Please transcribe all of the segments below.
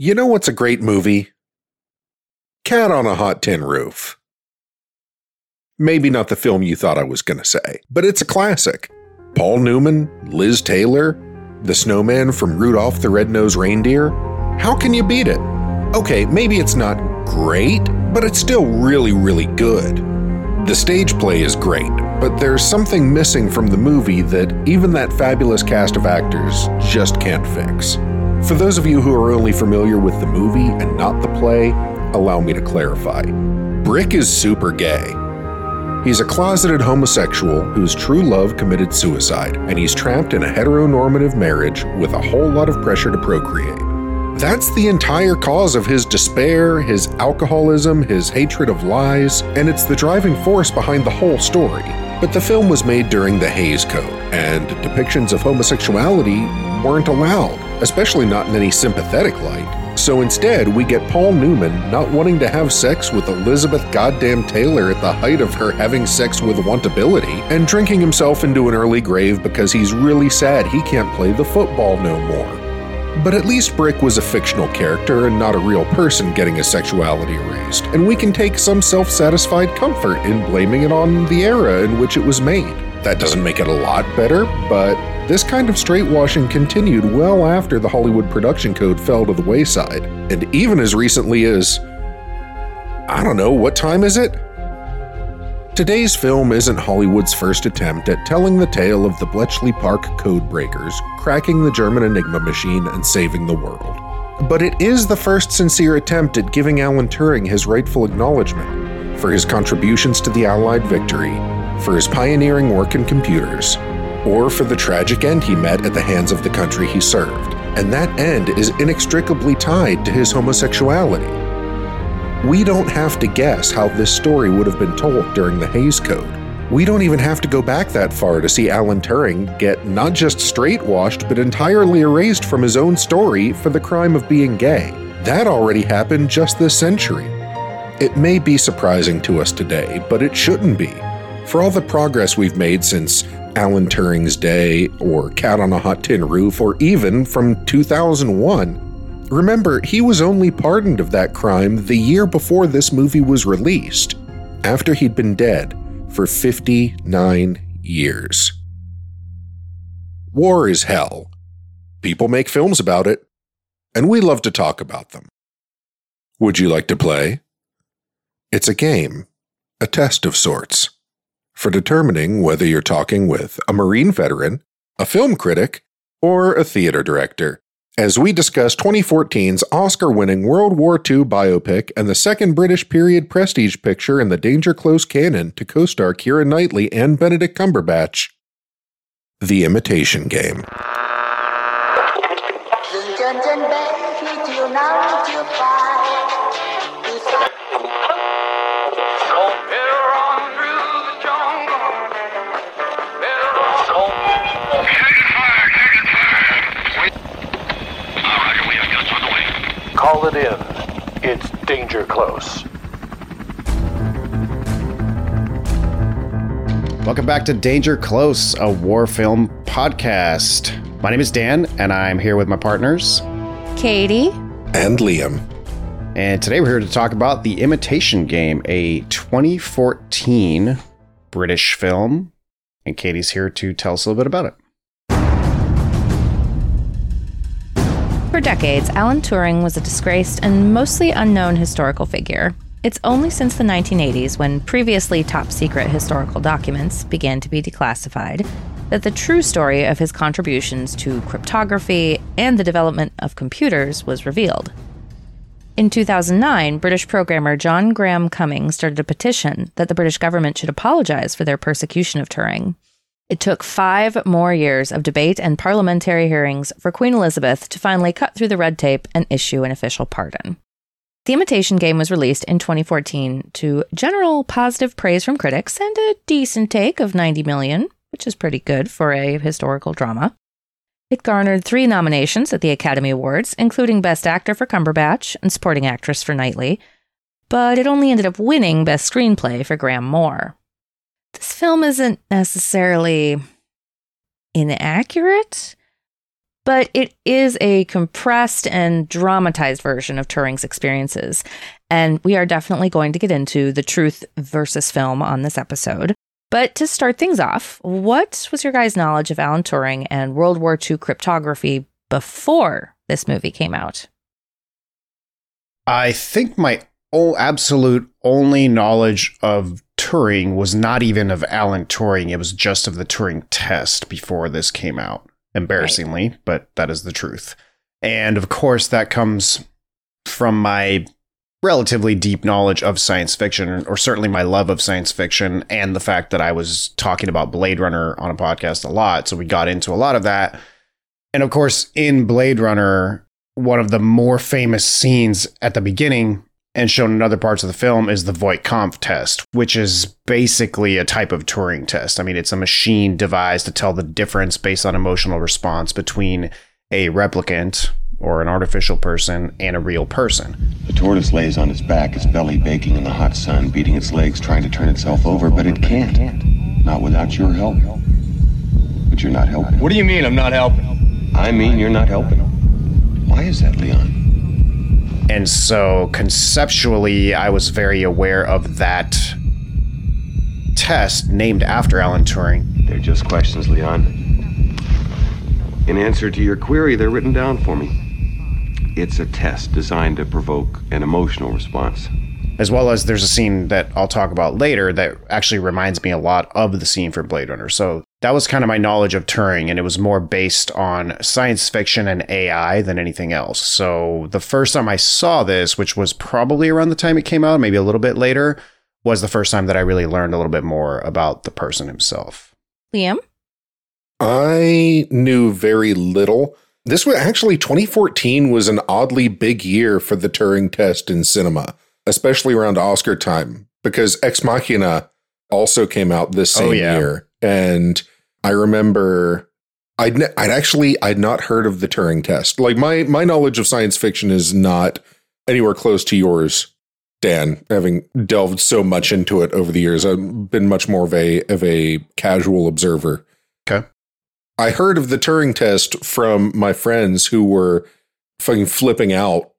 You know what's a great movie? Cat on a Hot Tin Roof. Maybe not the film you thought I was going to say, but it's a classic. Paul Newman, Liz Taylor, the snowman from Rudolph the Red-Nosed Reindeer. How can you beat it? Okay, maybe it's not great, but it's still really, really good. The stage play is great, but there's something missing from the movie that even that fabulous cast of actors just can't fix. For those of you who are only familiar with the movie and not the play, allow me to clarify. Brick is super gay. He's a closeted homosexual whose true love committed suicide, and he's trapped in a heteronormative marriage with a whole lot of pressure to procreate. That's the entire cause of his despair, his alcoholism, his hatred of lies, and it's the driving force behind the whole story. But the film was made during the Hays Code, and depictions of homosexuality weren't allowed, especially not in any sympathetic light. So instead, we get Paul Newman not wanting to have sex with Elizabeth Goddamn Taylor at the height of her having sex with wantability, and drinking himself into an early grave because he's really sad he can't play the football no more. But at least Brick was a fictional character and not a real person getting his sexuality erased, and we can take some self satisfied comfort in blaming it on the era in which it was made. That doesn't make it a lot better, but this kind of straightwashing continued well after the Hollywood production code fell to the wayside, and even as recently as. I don't know, what time is it? Today's film isn't Hollywood's first attempt at telling the tale of the Bletchley Park codebreakers cracking the German Enigma machine and saving the world. But it is the first sincere attempt at giving Alan Turing his rightful acknowledgement for his contributions to the Allied victory, for his pioneering work in computers, or for the tragic end he met at the hands of the country he served. And that end is inextricably tied to his homosexuality. We don't have to guess how this story would have been told during the Hays Code. We don't even have to go back that far to see Alan Turing get not just straight washed, but entirely erased from his own story for the crime of being gay. That already happened just this century. It may be surprising to us today, but it shouldn't be. For all the progress we've made since Alan Turing's Day, or Cat on a Hot Tin Roof, or even from 2001. Remember, he was only pardoned of that crime the year before this movie was released, after he'd been dead for 59 years. War is hell. People make films about it, and we love to talk about them. Would you like to play? It's a game, a test of sorts for determining whether you're talking with a Marine veteran, a film critic, or a theater director. As we discuss 2014's Oscar winning World War II biopic and the second British period prestige picture in the Danger Close canon to co star Keira Knightley and Benedict Cumberbatch The Imitation Game. Call it in. It's danger close. Welcome back to Danger Close, a war film podcast. My name is Dan, and I'm here with my partners, Katie and Liam. And today we're here to talk about The Imitation Game, a 2014 British film. And Katie's here to tell us a little bit about it. For decades, Alan Turing was a disgraced and mostly unknown historical figure. It's only since the 1980s, when previously top secret historical documents began to be declassified, that the true story of his contributions to cryptography and the development of computers was revealed. In 2009, British programmer John Graham Cumming started a petition that the British government should apologize for their persecution of Turing. It took five more years of debate and parliamentary hearings for Queen Elizabeth to finally cut through the red tape and issue an official pardon. The Imitation Game was released in 2014 to general positive praise from critics and a decent take of 90 million, which is pretty good for a historical drama. It garnered three nominations at the Academy Awards, including Best Actor for Cumberbatch and Supporting Actress for Knightley, but it only ended up winning Best Screenplay for Graham Moore this film isn't necessarily inaccurate, but it is a compressed and dramatized version of Turing's experiences. And we are definitely going to get into the truth versus film on this episode. But to start things off, what was your guys' knowledge of Alan Turing and World War II cryptography before this movie came out? I think my oh, absolute only knowledge of Turing was not even of Alan Turing. It was just of the Turing test before this came out. Embarrassingly, right. but that is the truth. And of course, that comes from my relatively deep knowledge of science fiction, or certainly my love of science fiction, and the fact that I was talking about Blade Runner on a podcast a lot. So we got into a lot of that. And of course, in Blade Runner, one of the more famous scenes at the beginning and shown in other parts of the film is the Voight-Kampff test, which is basically a type of Turing test. I mean, it's a machine devised to tell the difference based on emotional response between a replicant or an artificial person and a real person. The tortoise lays on its back, its belly baking in the hot sun, beating its legs, trying to turn itself over, but it can't. Not without your help. But you're not helping. What do you mean I'm not helping? I mean you're not helping. Why is that, Leon? And so conceptually, I was very aware of that test named after Alan Turing. They're just questions, Leon. In answer to your query, they're written down for me. It's a test designed to provoke an emotional response as well as there's a scene that I'll talk about later that actually reminds me a lot of the scene from Blade Runner. So that was kind of my knowledge of Turing, and it was more based on science fiction and AI than anything else. So the first time I saw this, which was probably around the time it came out, maybe a little bit later, was the first time that I really learned a little bit more about the person himself. Liam? I knew very little. This was actually 2014 was an oddly big year for the Turing test in cinema especially around Oscar time, because Ex Machina also came out this oh, same oh, yeah. year. And I remember I'd, I'd actually, I'd not heard of the Turing test. Like my, my knowledge of science fiction is not anywhere close to yours, Dan, having delved so much into it over the years. I've been much more of a, of a casual observer. Okay. I heard of the Turing test from my friends who were fucking flipping out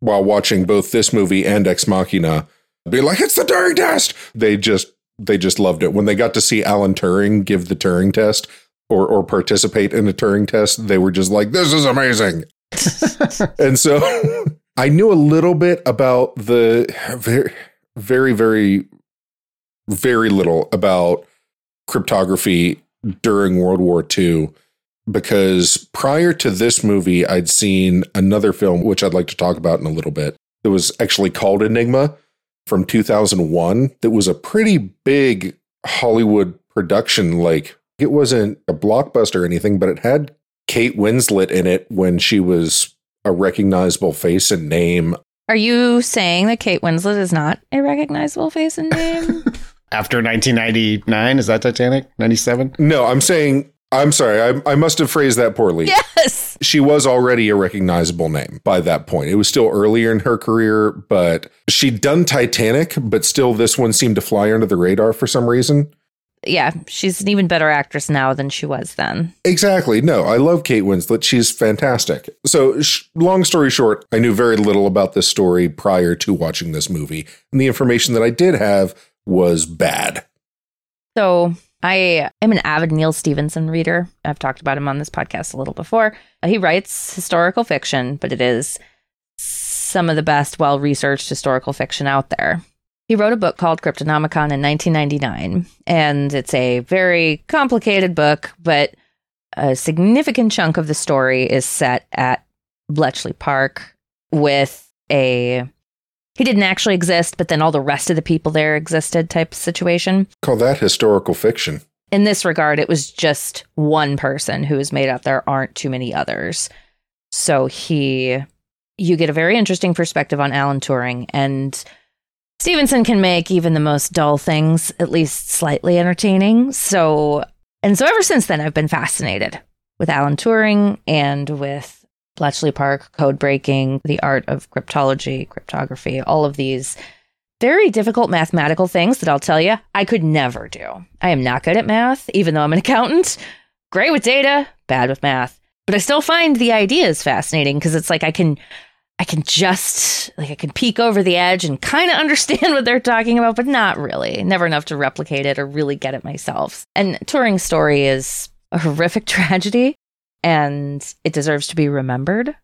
while watching both this movie and Ex Machina, be like, "It's the Turing test." They just they just loved it when they got to see Alan Turing give the Turing test or or participate in a Turing test. They were just like, "This is amazing." and so I knew a little bit about the very very very very little about cryptography during World War II because prior to this movie, I'd seen another film, which I'd like to talk about in a little bit. It was actually called Enigma from 2001. That was a pretty big Hollywood production. Like it wasn't a blockbuster or anything, but it had Kate Winslet in it when she was a recognizable face and name. Are you saying that Kate Winslet is not a recognizable face and name? After 1999, is that Titanic? 97? No, I'm saying I'm sorry, I, I, must have phrased that poorly. Yes. She was already a recognizable name by that point. It was still earlier in her career, but she'd done Titanic, but still this one seemed to fly under the radar for some reason. Yeah, she's an even better actress now than she was then. Exactly. No, I love Kate Winslet. She's fantastic. So, sh- long story short, I knew very little about this story prior to watching this movie. And the information that I did have was bad. So, I am an avid Neal Stephenson reader. I've talked about him on this podcast a little before. He writes historical fiction, but it is some of the best well researched historical fiction out there. He wrote a book called Cryptonomicon in 1999, and it's a very complicated book, but a significant chunk of the story is set at Bletchley Park with a he didn't actually exist, but then all the rest of the people there existed type situation. Call that historical fiction. In this regard, it was just one person who was made up. There aren't too many others. So he, you get a very interesting perspective on Alan Turing. And Stephenson can make even the most dull things at least slightly entertaining. So, and so ever since then, I've been fascinated with Alan Turing and with Bletchley Park, code breaking, the art of cryptology, cryptography, all of these very difficult mathematical things that I'll tell you I could never do. I am not good at math, even though I'm an accountant. Great with data, bad with math. But I still find the ideas fascinating because it's like I can I can just like I can peek over the edge and kind of understand what they're talking about, but not really. Never enough to replicate it or really get it myself. And Turing's story is a horrific tragedy and it deserves to be remembered.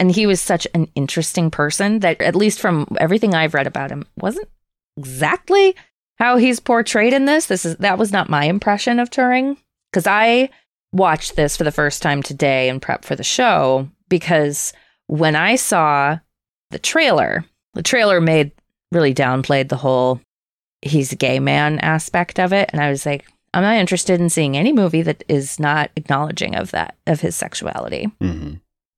And he was such an interesting person that at least from everything I've read about him wasn't exactly how he's portrayed in this. This is that was not my impression of Turing because I watched this for the first time today and prep for the show because when I saw the trailer, the trailer made really downplayed the whole he's a gay man aspect of it and I was like I'm not interested in seeing any movie that is not acknowledging of that of his sexuality. Mm-hmm.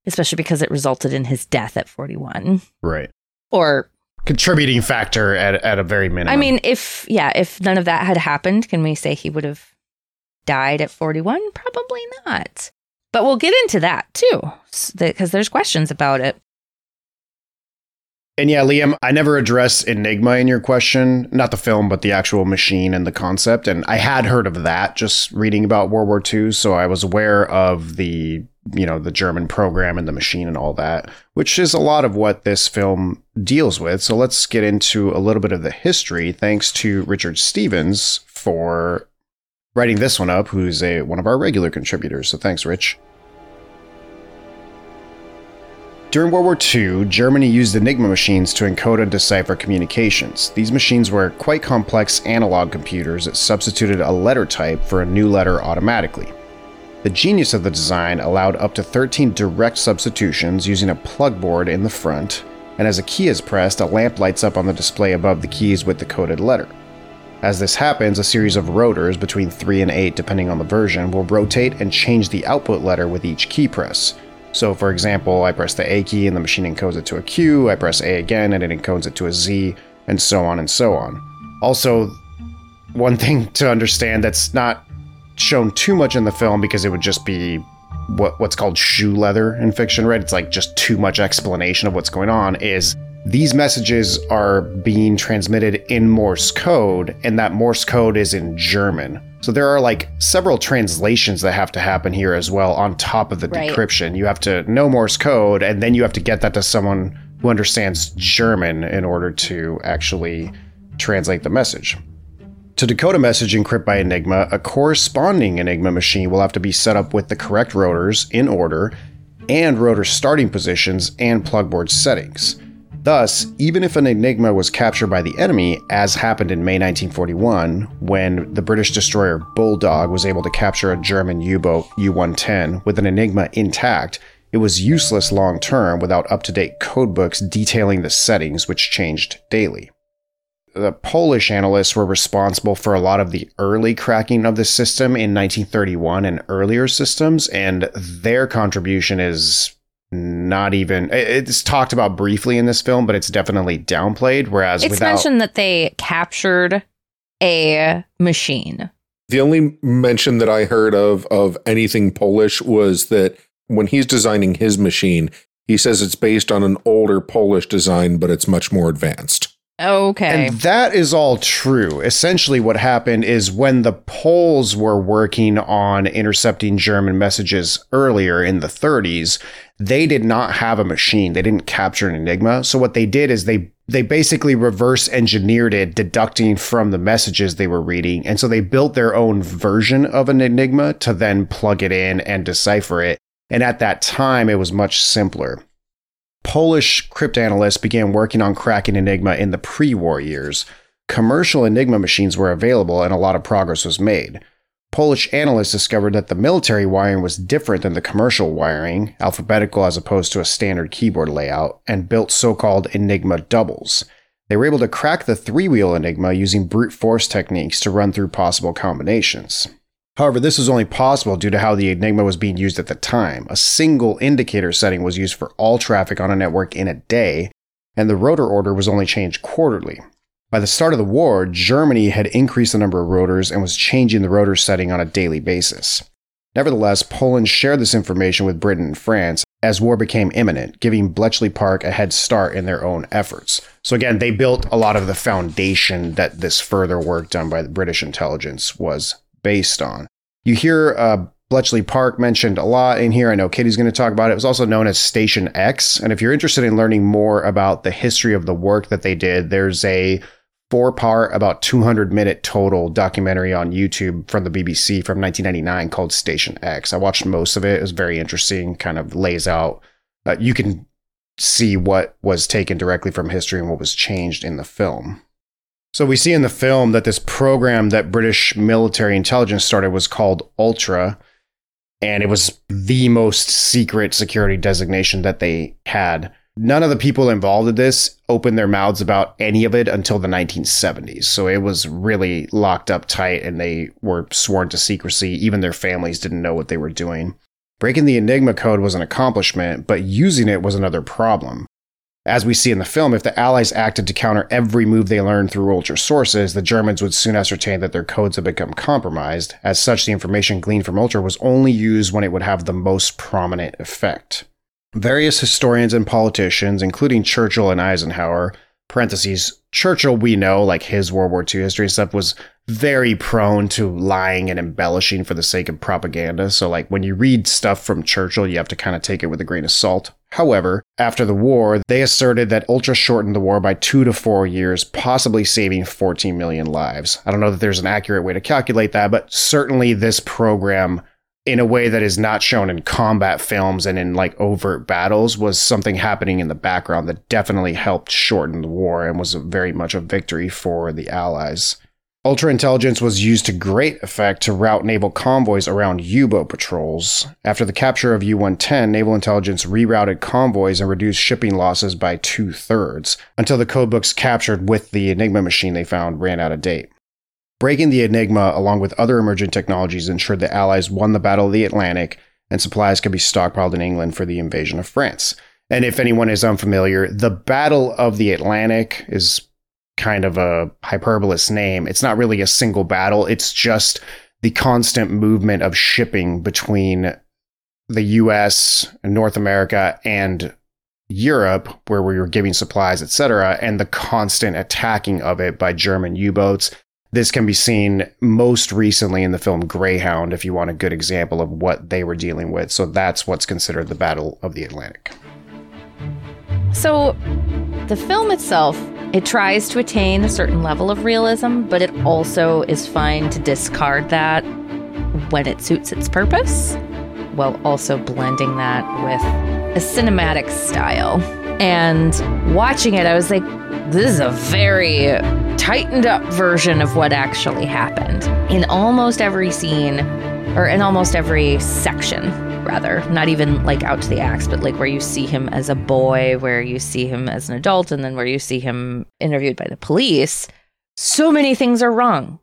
Especially because it resulted in his death at 41. Right. Or Contributing factor at, at a very minimum. I mean, if yeah, if none of that had happened, can we say he would have died at 41? Probably not. But we'll get into that too, because there's questions about it. And yeah, Liam, I never addressed Enigma in your question, not the film, but the actual machine and the concept. And I had heard of that just reading about World War II, so I was aware of the, you know, the German program and the machine and all that, which is a lot of what this film deals with. So let's get into a little bit of the history, thanks to Richard Stevens for writing this one up, who's a one of our regular contributors. So thanks, Rich. During World War II, Germany used Enigma machines to encode and decipher communications. These machines were quite complex analog computers that substituted a letter type for a new letter automatically. The genius of the design allowed up to 13 direct substitutions using a plug board in the front, and as a key is pressed, a lamp lights up on the display above the keys with the coded letter. As this happens, a series of rotors, between 3 and 8 depending on the version, will rotate and change the output letter with each key press. So, for example, I press the A key and the machine encodes it to a Q, I press A again and it encodes it to a Z, and so on and so on. Also, one thing to understand that's not shown too much in the film because it would just be what what's called shoe leather in fiction, right? It's like just too much explanation of what's going on is these messages are being transmitted in Morse code, and that Morse code is in German. So there are like several translations that have to happen here as well on top of the Right. decryption. You have to know Morse code, and then you have to get that to someone who understands German in order to actually translate the message. To decode a message encrypted by Enigma, a corresponding Enigma machine will have to be set up with the correct rotors in order, and rotor starting positions and plugboard settings. Thus, even if an Enigma was captured by the enemy, as happened in May 1941, when the British destroyer Bulldog was able to capture a German U boat U 110 with an Enigma intact, it was useless long term without up to date codebooks detailing the settings, which changed daily. The Polish analysts were responsible for a lot of the early cracking of the system in 1931 and earlier systems, and their contribution is not even. It's talked about briefly in this film, but it's definitely downplayed. Whereas It's without, mentioned that they captured a machine. The only mention that I heard of of anything Polish was that when he's designing his machine, he says it's based on an older Polish design, but it's much more advanced. Okay. And that is all true. Essentially, what happened is when the Poles were working on intercepting German messages earlier in the 30s, they did not have a machine. They didn't capture an Enigma. So what they did is they they basically reverse engineered it, deducting from the messages they were reading. And so they built their own version of an Enigma to then plug it in and decipher it. And at that time, it was much simpler. Polish cryptanalysts began working on cracking Enigma in the pre war years. Commercial Enigma machines were available and a lot of progress was made. Polish analysts discovered that the military wiring was different than the commercial wiring, alphabetical as opposed to a standard keyboard layout, and built so called Enigma doubles. They were able to crack the three wheel Enigma using brute force techniques to run through possible combinations. However, this was only possible due to how the Enigma was being used at the time. A single indicator setting was used for all traffic on a network in a day, and the rotor order was only changed quarterly. By the start of the war, Germany had increased the number of rotors and was changing the rotor setting on a daily basis. Nevertheless, Poland shared this information with Britain and France as war became imminent, giving Bletchley Park a head start in their own efforts. So, again, they built a lot of the foundation that this further work done by the British intelligence was based on. You hear uh, Bletchley Park mentioned a lot in here. I know Katie's going to talk about it. It was also known as Station X. And if you're interested in learning more about the history of the work that they did, there's a four part, about 200 minute total documentary on YouTube from the BBC from 1999 called Station X. I watched most of it. It was very interesting, kind of lays out, uh, you can see what was taken directly from history and what was changed in the film. So we see in the film that this program that British military intelligence started was called Ultra, and it was the most secret security designation that they had. None of the people involved in this opened their mouths about any of it until the 1970s. So it was really locked up tight and they were sworn to secrecy. Even their families didn't know what they were doing. Breaking the Enigma code was an accomplishment, but using it was another problem. As we see in the film, if the Allies acted to counter every move they learned through Ultra sources, the Germans would soon ascertain that their codes had become compromised. As such, the information gleaned from Ultra was only used when it would have the most prominent effect. Various historians and politicians, including Churchill and Eisenhower, parentheses, Churchill, we know, like his World War II history stuff, was very prone to lying and embellishing for the sake of propaganda. So, like, when you read stuff from Churchill, you have to kind of take it with a grain of salt. However, after the war, they asserted that Ultra shortened the war by two to four years, possibly saving 14 million lives. I don't know that there's an accurate way to calculate that, but certainly this program in a way that is not shown in combat films and in like overt battles was something happening in the background that definitely helped shorten the war and was very much a victory for the allies. Ultra intelligence was used to great effect to route naval convoys around U boat patrols. After the capture of U 110, naval intelligence rerouted convoys and reduced shipping losses by two thirds until the codebooks captured with the Enigma machine they found ran out of date. Breaking the Enigma, along with other emergent technologies, ensured the Allies won the Battle of the Atlantic and supplies could be stockpiled in England for the invasion of France. And if anyone is unfamiliar, the Battle of the Atlantic is kind of a hyperbolous name. It's not really a single battle, it's just the constant movement of shipping between the US, North America, and Europe, where we were giving supplies, etc., and the constant attacking of it by German U boats this can be seen most recently in the film Greyhound, if you want a good example of what they were dealing with. So that's what's considered the Battle of the Atlantic. So, the film itself, it tries to attain a certain level of realism, but it also is fine to discard that when it suits its purpose, while also blending that with a cinematic style. And watching it, I was like, this is a very tightened up version of what actually happened in almost every scene, or in almost every section, rather. Not even like out to the axe, but like where you see him as a boy, where you see him as an adult, and then where you see him interviewed by the police. So many things are wrong,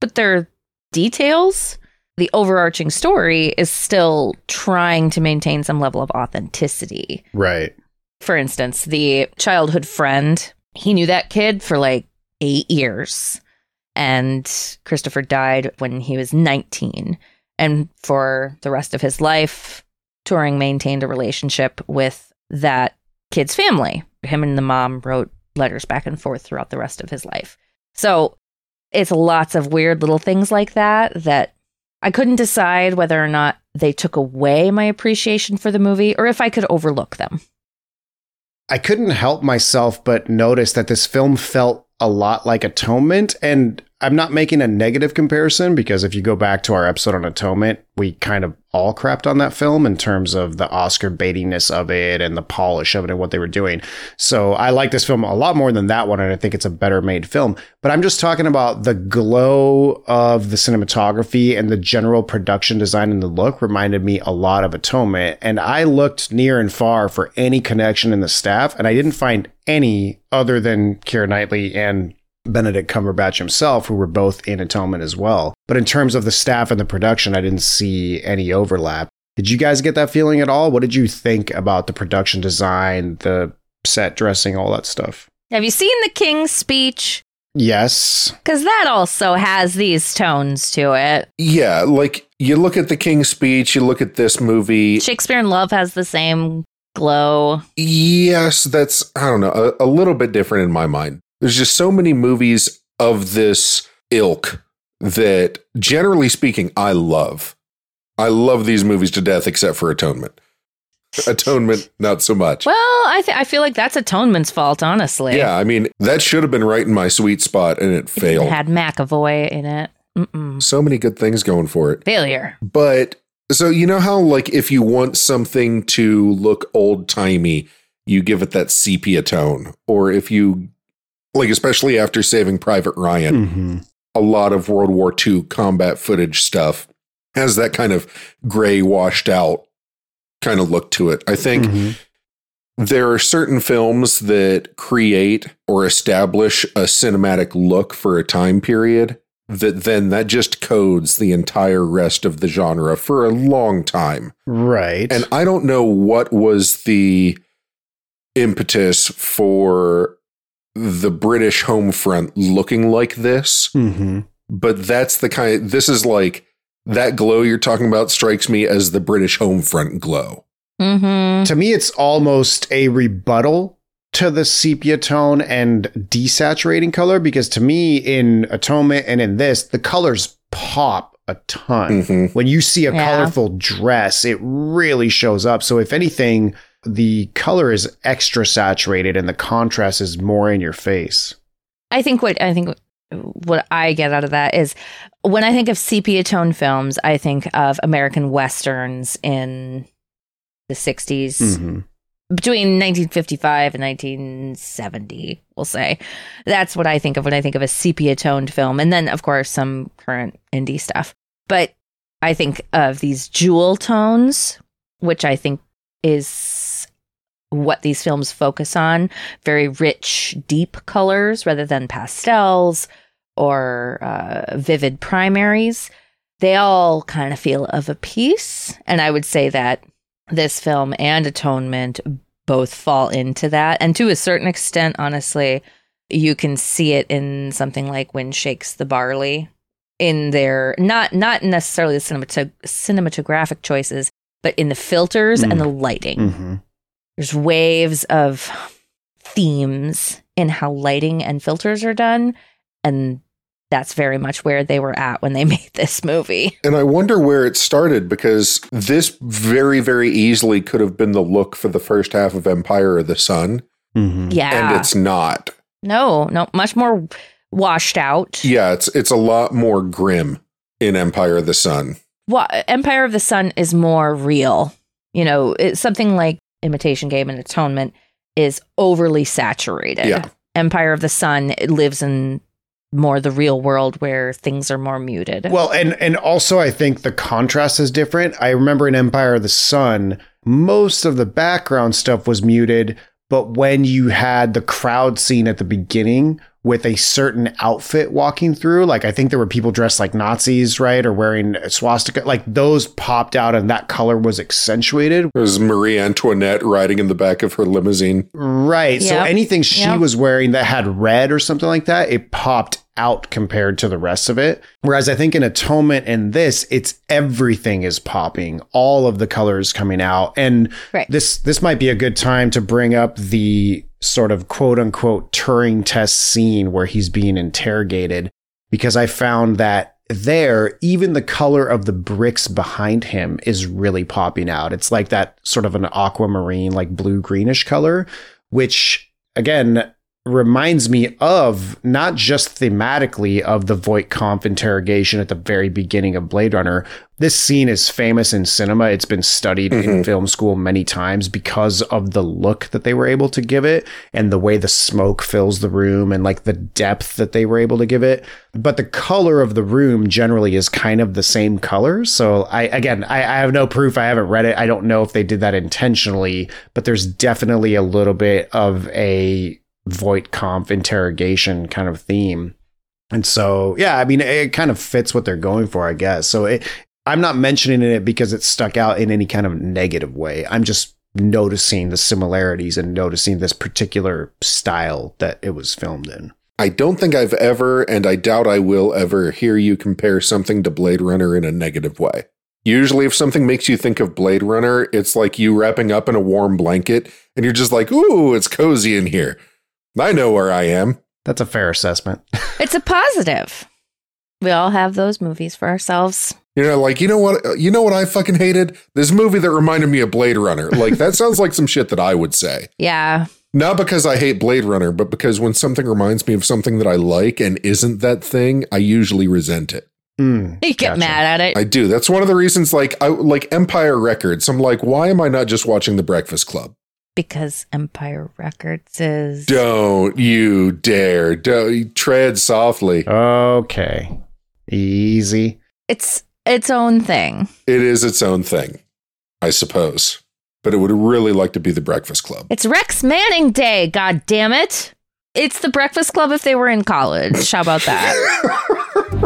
but they're details. The overarching story is still trying to maintain some level of authenticity. Right. For instance, the childhood friend, he knew that kid for like eight years. And Christopher died when he was 19. And for the rest of his life, Turing maintained a relationship with that kid's family. Him and the mom wrote letters back and forth throughout the rest of his life. So it's lots of weird little things like that that I couldn't decide whether or not they took away my appreciation for the movie or if I could overlook them. I couldn't help myself but notice that this film felt a lot like Atonement. And I'm not making a negative comparison because if you go back to our episode on Atonement, we kind of all crapped on that film in terms of the Oscar baitiness of it and the polish of it and what they were doing. So I like this film a lot more than that one, and I think it's a better made film. But I'm just talking about the glow of the cinematography and the general production design and the look reminded me a lot of Atonement. And I looked near and far for any connection in the staff, and I didn't find any other than Keira Knightley and Benedict Cumberbatch himself, who were both in Atonement as well. But in terms of the staff and the production, I didn't see any overlap. Did you guys get that feeling at all? What did you think about the production design, the set dressing, all that stuff? Have you seen the King's speech? Yes. Because that also has these tones to it. Yeah, like you look at the King's speech, you look at this movie. Shakespeare in Love has the same glow. Yes, that's, I don't know, a, a little bit different in my mind. There's just so many movies of this ilk that, generally speaking, I love. I love these movies to death except for Atonement. Atonement, not so much. Well, I th- I feel like that's Atonement's fault, honestly. Yeah, I mean, that should have been right in my sweet spot and it failed. It failed. had McAvoy in it. Mm-mm. so many good things going for it. Failure. But so you know how like if you want something to look old timey, you give it that sepia tone, or if you like, especially after Saving Private Ryan, hmm a lot of World War II combat footage stuff has that kind of gray, washed out kind of look to it. I think Mhm. there are certain films that create or establish a cinematic look for a time period that then that just codes the entire rest of the genre for a long time. Right. And I don't know what was the impetus for the British home front looking like this, hmm but that's the kind this is like that glow you're talking about strikes me as the British home front glow. Mm-hmm. To me, it's almost a rebuttal to the sepia tone and desaturating color because to me, in Atonement and in this, the colors pop a ton. Mhm. When you see a Yeah. colorful dress, it really shows up. So, if anything, the color is extra saturated and the contrast is more in your face. I think what I think what I get out of that is when I think of sepia tone films, I think of American westerns in the 60s Mhm. between 1955 and 1970, we'll say. That's what I think of when I think of a sepia toned film. And then, of course, some current indie stuff. But I think of these jewel tones, which I think is what these films focus on very rich, deep colors rather than pastels or uh, vivid primaries. They all kind of feel of a piece. And I would say that this film and Atonement both fall into that. And to a certain extent, honestly, you can see it in something like Wind Shakes the Barley in their not not necessarily the cinemat- cinematographic choices, but in the filters Mm. and the lighting. Mhm. There's waves of themes in how lighting and filters are done. And that's very much where they were at when they made this movie. And I wonder where it started because this very, very easily could have been the look for the first half of Empire of the Sun, Mhm. Yeah. and it's not. no, no, much more washed out. Yeah, it's it's a lot more grim in Empire of the Sun. Well, Empire of the Sun is more real. You know, it's something like Imitation Game and Atonement is overly saturated. Yeah. Empire of the Sun lives in more the real world where things are more muted. Well, and and also I think the contrast is different. I remember in Empire of the Sun, most of the background stuff was muted, but when you had the crowd scene at the beginning with a certain outfit walking through, like I think there were people dressed like Nazis, right, or wearing a swastika, like those popped out and that color was accentuated. It was Marie Antoinette riding in the back of her limousine. Right. So anything she Yep. was wearing that had red or something like that, it popped out compared to the rest of it. Whereas I think in Atonement and this, it's everything is popping, all of the colors coming out. And Right. this this might be a good time to bring up the sort of quote unquote Turing test scene where he's being interrogated because I found that there, even the color of the bricks behind him is really popping out. It's like that sort of an aquamarine, like blue greenish color, which again reminds me of not just thematically of the Voight Kampff interrogation at the very beginning of Blade Runner. This scene is famous in cinema. It's been studied in Mhm. film school many times because of the look that they were able to give it and the way the smoke fills the room and like the depth that they were able to give it. But the color of the room generally is kind of the same color. So I again I, I have no proof. I haven't read it. I don't know if they did that intentionally, but there's definitely a little bit of a Voight Kampff interrogation kind of theme. And so, yeah, I mean, it kind of fits what they're going for, I guess. So it, I'm not mentioning it because it stuck out in any kind of negative way. I'm just noticing the similarities and noticing this particular style that it was filmed in. I don't think I've ever, and I doubt I will ever, hear you compare something to Blade Runner in a negative way. Usually, if something makes you think of Blade Runner, it's like you wrapping up in a warm blanket and you're just like, ooh, it's cozy in here. I know where I am. That's a fair assessment. it's a positive. We all have those movies for ourselves. You know, like you know what you know what I fucking hated? This movie that reminded me of Blade Runner. Like that sounds like some shit that I would say. Yeah. Not because I hate Blade Runner, but because when something reminds me of something that I like and isn't that thing, I usually resent it. Mm, You get Gotcha. mad at it. I do. That's one of the reasons like I like Empire Records. I'm like, why am I not just watching The Breakfast Club? Because Empire Records is. Don't you dare. Don't, tread softly. Okay. Easy. It's its own thing. It is its own thing, I suppose. But it would really like to be The Breakfast Club. It's Rex Manning Day, god damn it. It's the Breakfast Club if they were in college. How about that?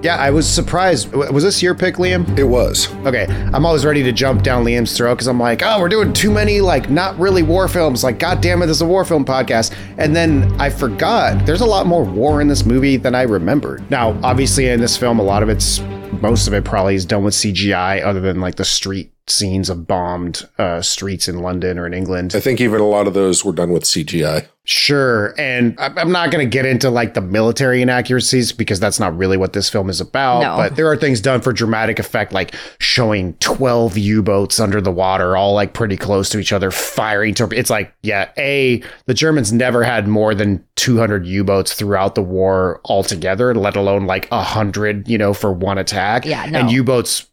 Yeah, I was surprised. Was this your pick, Liam? It was. Okay, I'm always ready to jump down Liam's throat because I'm like, oh, we're doing too many, like, not really war films. Like, God damn it, this is a war film podcast. And then I forgot there's a lot more war in this movie than I remembered. Now, obviously, in this film, a lot of it's, most of it probably is done with CGI, other than like the street scenes of bombed uh, streets in London or in England. I think even a lot of those were done with CGI. Sure. And I- I'm not going to get into like the military inaccuracies because that's not really what this film is about. No. But there are things done for dramatic effect, like showing 12 U boats under the water, all like pretty close to each other, firing torpedoes. It's like, yeah, A, the Germans never had more than 200 U boats throughout the war altogether, let alone like 100, you know, for one attack. Yeah, no. And U boats.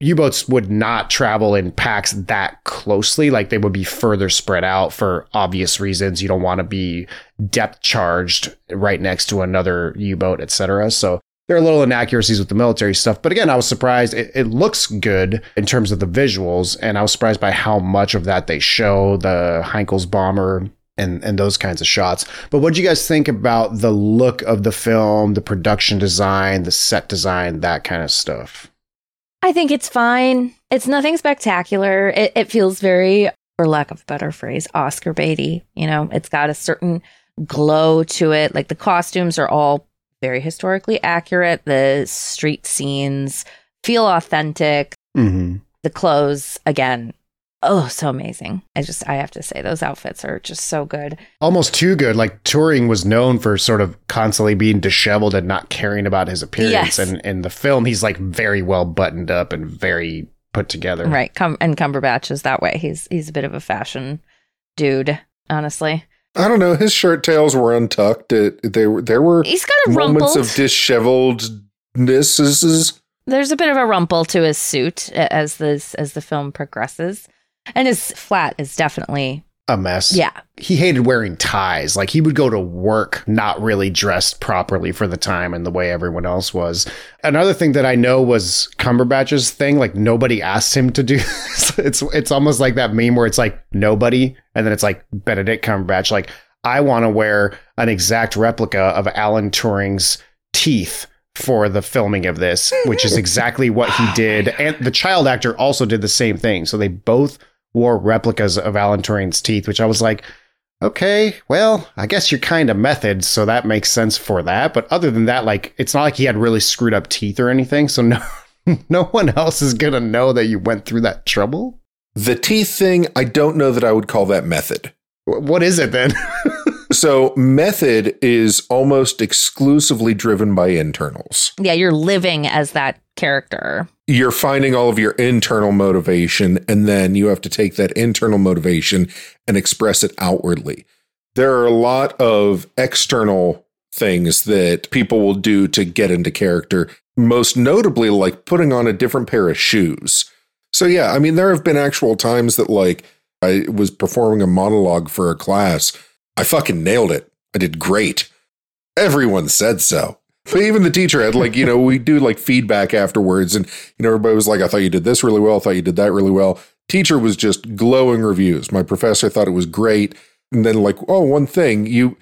U-boats would not travel in packs that closely. Like they would be further spread out for obvious reasons. You don't want to be depth charged right next to another U-boat etc so there are little inaccuracies with the military stuff. But again I was surprised. It, it looks good in terms of the visuals and I was surprised by how much of that they show the Heinkel's bomber and and those kinds of shots. But what do you guys think about the look of the film, the production design, the set design, that kind of stuff? I think it's fine. It's nothing spectacular. It, it feels very, for lack of a better phrase, Oscar baity. You know, it's got a certain glow to it. Like the costumes are all very historically accurate. The street scenes feel authentic. Mm-hmm. The clothes, again, oh, so amazing. I just, I have to say, those outfits are just so good. Almost too good. Like Turing was known for sort of constantly being disheveled and not caring about his appearance. Yes. And in the film, he's like very well buttoned up and very put together. Right. Cum- and Cumberbatch is that way. He's he's a bit of a fashion dude, honestly. I don't know. His shirt tails were untucked. It, they were there were He's got a moments rumpled. of dishevelednesses. There's a bit of a rumple to his suit as this as the film progresses, and his flat is definitely A mess. yeah. He hated wearing ties. Like he would go to work not really dressed properly for the time and the way everyone else was. Another thing that I know was Cumberbatch's thing. Like nobody asked him to do this. It's it's almost like that meme where it's like nobody, and then it's like Benedict Cumberbatch. Like I want to wear an exact replica of Alan Turing's teeth for the filming of this, which is exactly what he oh did. And the child actor also did the same thing. So they both wore replicas of Alan Turing's teeth, which I was like, okay, well, I guess you're kind of method, so that makes sense for that. But other than that, like, it's not like he had really screwed up teeth or anything. So no, no one else is gonna know that you went through that trouble. The teeth thing, I don't know that I would call that method. Wh- What is it then? So method is almost exclusively driven by internals. Yeah, you're living as that character. You're finding all of your internal motivation, and then you have to take that internal motivation and express it outwardly. There are a lot of external things that people will do to get into character, most notably, like putting on a different pair of shoes. So, yeah, I mean, there have been actual times that, like, I was performing a monologue for a class. I fucking nailed it. I did great. Everyone said so. But even the teacher had like, you know, we do like feedback afterwards and you know, everybody was like, I thought you did this really well, I thought you did that really well. Teacher was just glowing reviews. My professor thought it was great. And then like, oh, one thing, you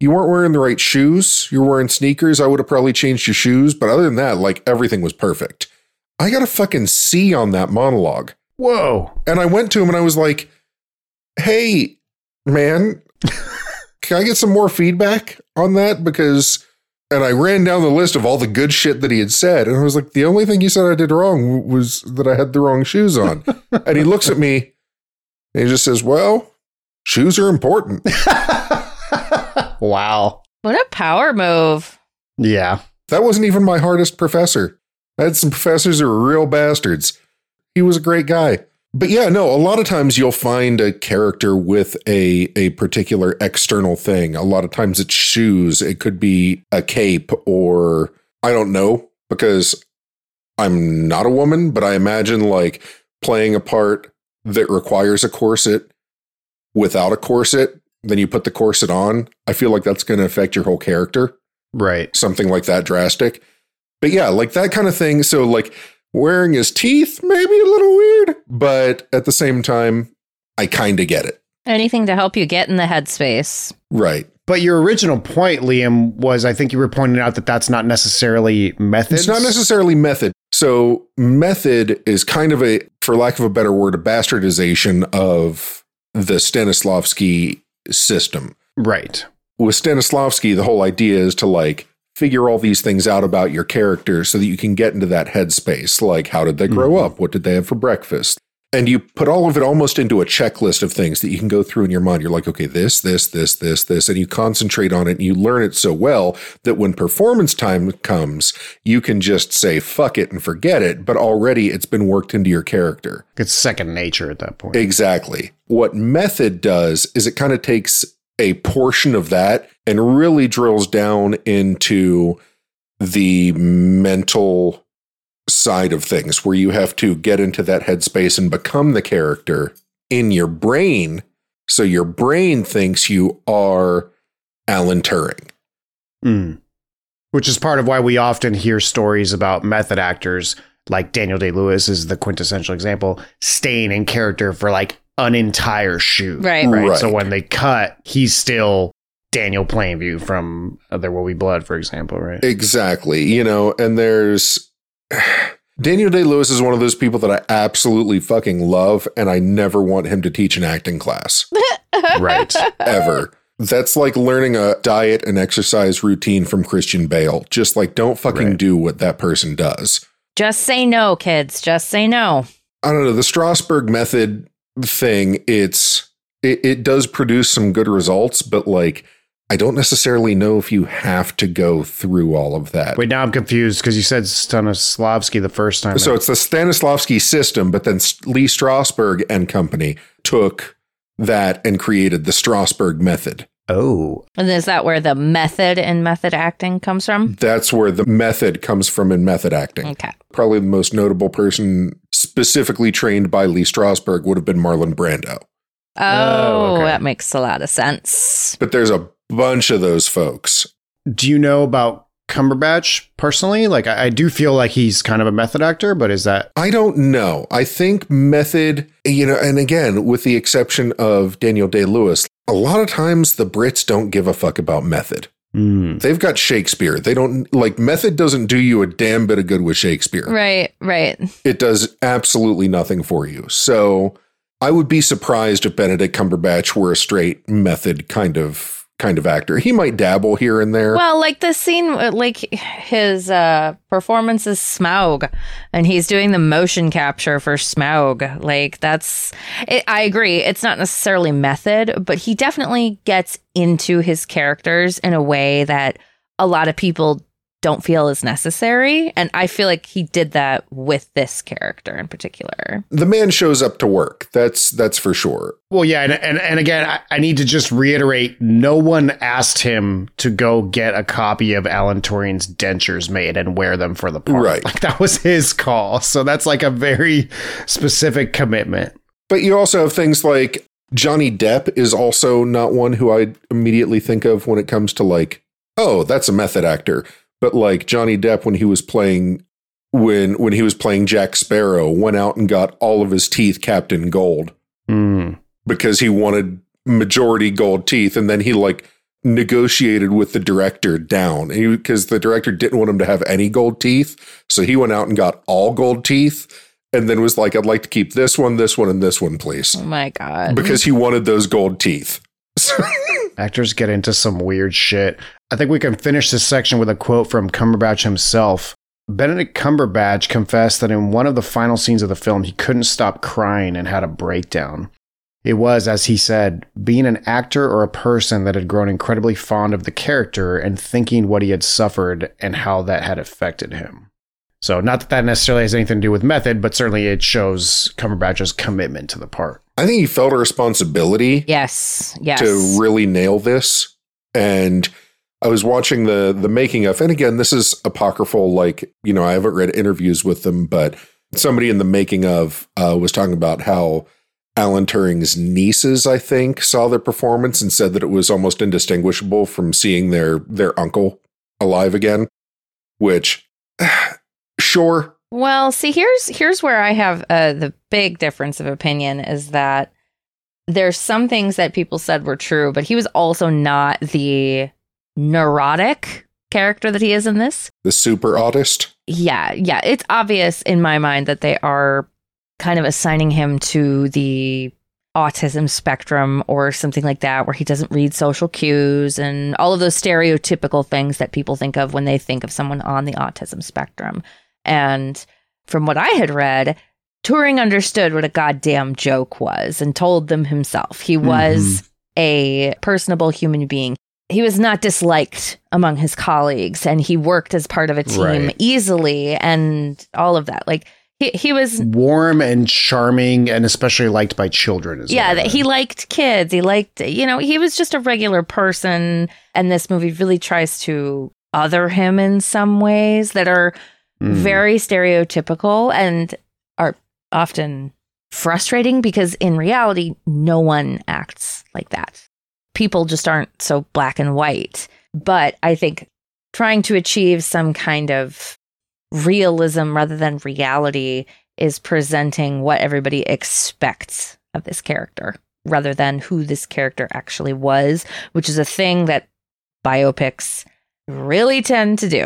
you weren't wearing the right shoes. You're wearing sneakers. I would have probably changed your shoes. But other than that, like everything was perfect. I got a fucking C on that monologue. Whoa. And I went to him and I was like, hey, man, can I get some more feedback on that? Because, and I ran down the list of all the good shit that he had said. And I was like, the only thing you said I did wrong was that I had the wrong shoes on. and he looks at me and he just says, well, shoes are important. wow. What a power move. Yeah. That wasn't even my hardest professor. I had some professors who were real bastards. He was a great guy. But yeah, no, a lot of times you'll find a character with a a particular external thing. A lot of times it's shoes, it could be a cape or I don't know because I'm not a woman, but I imagine like playing a part that requires a corset without a corset, then you put the corset on. I feel like that's going to affect your whole character Right. something like that drastic. But yeah, like that kind of thing. So like wearing his teeth, maybe a little weird, but at the same time, I kind of get it. Anything to help you get in the headspace. Right. But your original point, Liam, was I think you were pointing out that that's not necessarily method. It's not necessarily method. So method is kind of a, for lack of a better word, a bastardization of the Stanislavski system. right. with Stanislavski, the whole idea is to like figure all these things out about your character so that you can get into that headspace. Like, how did they grow Mhm. up? What did they have for breakfast? And you put all of it almost into a checklist of things that you can go through in your mind. You're like, okay, this, this, this, this, this, and you concentrate on it and you learn it so well that when performance time comes, you can just say, fuck it and forget it. But already it's been worked into your character. It's second nature at that point. Exactly. What method does is it kind of takes a portion of that and really drills down into the mental side of things where you have to get into that headspace and become the character in your brain. So your brain thinks you are Alan Turing. Mm. Which is part of why we often hear stories about method actors, like Daniel Day Lewis is the quintessential example, staying in character for like an entire shoot. Right. Right. Right. So when they cut, he's still Daniel Plainview from uh, There Will Be Blood, for example, right? Exactly. You know, and there's Daniel Day Lewis is one of those people that I absolutely fucking love, and I never want him to teach an acting class right. ever. That's like learning a diet and exercise routine from Christian Bale. Just like don't fucking Right. do what that person does. Just say no, kids. Just say no. I don't know, the Strasberg method thing, it's it, it does produce some good results, but like I don't necessarily know if you have to go through all of that. Wait, now I'm confused because you said Stanislavski the first time. So it's the Stanislavski system, but then Lee Strasberg and company took that and created the Strasberg method. Oh, And is that where the method in method acting comes from? That's where the method comes from in method acting. Okay. Probably the most notable person specifically trained by Lee Strasberg would have been Marlon Brando. Oh, Oh, okay. that makes a lot of sense. But there's a bunch of those folks. do you know about Cumberbatch personally? Like, I, I do feel like he's kind of a method actor, but is that I don't know. I think method, you know, and again, with the exception of Daniel Day Lewis, a lot of times the Brits don't give a fuck about method. Mm. They've got Shakespeare. They don't like method doesn't do you a damn bit of good with Shakespeare. Right, right. It does absolutely nothing for you. So I would be surprised if Benedict Cumberbatch were a straight method kind of kind of actor. He might dabble here and there. Well, like the scene, uh, like his uh, performance is Smaug, and he's doing the motion capture for Smaug. Like that's, it, I agree. It's not necessarily method, but he definitely gets into his characters in a way that a lot of people don't feel is necessary, and I feel like he did that with this character in particular. the man shows up to work. That's that's for sure. Well, yeah, and and, and again, I, I need to just reiterate: no one asked him to go get a copy of Alan Turing's dentures made and wear them for the part. Right. Like that was his call. So that's like a very specific commitment. But you also have things like Johnny Depp is also not one who I immediately think of when it comes to like, oh, that's a method actor. But like Johnny Depp when he was playing when when he was playing Jack Sparrow, went out and got all of his teeth capped in gold Mm. because he wanted majority gold teeth, and then he like negotiated with the director down because the director didn't want him to have any gold teeth, so he went out and got all gold teeth, and then was like, "I'd like to keep this one, this one, and this one, please." Oh my god! because he wanted those gold teeth. Actors get into some weird shit. I think we can finish this section with a quote from Cumberbatch himself. Benedict Cumberbatch confessed that in one of the final scenes of the film, he couldn't stop crying and had a breakdown. It was, as he said, being an actor or a person that had grown incredibly fond of the character and thinking what he had suffered and how that had affected him. So, not that that necessarily has anything to do with method, but certainly it shows Cumberbatch's commitment to the part. I think he felt a responsibility Yes. Yes. to really nail this. And I was watching the the making of, and again, this is apocryphal. Like you know, I haven't read interviews with them, but somebody in the making of uh, was talking about how Alan Turing's nieces, I think, saw their performance and said that it was almost indistinguishable from seeing their their uncle alive again. Which, sure, Well, see, here's here's where I have uh, the big difference of opinion is that there's some things that people said were true, but he was also not the neurotic character that he is in this. the super artist. Yeah, yeah, it's obvious in my mind that they are kind of assigning him to the autism spectrum or something like that where he doesn't read social cues and all of those stereotypical things that people think of when they think of someone on the autism spectrum. And from what I had read, Turing understood what a goddamn joke was and told them himself. He mm-hmm. was a personable human being. He was not disliked among his colleagues and he worked as part of a team Right. easily and all of that. Like he, he was Warm and charming, and especially liked by children. As yeah, that he liked kids. He liked, you know, he was just a regular person. And this movie really tries to other him in some ways that are Mm. very stereotypical and are often frustrating because in reality, no one acts like that. People just aren't so black and white. But I think trying to achieve some kind of realism rather than reality is presenting what everybody expects of this character rather than who this character actually was, which is a thing that biopics really tend to do.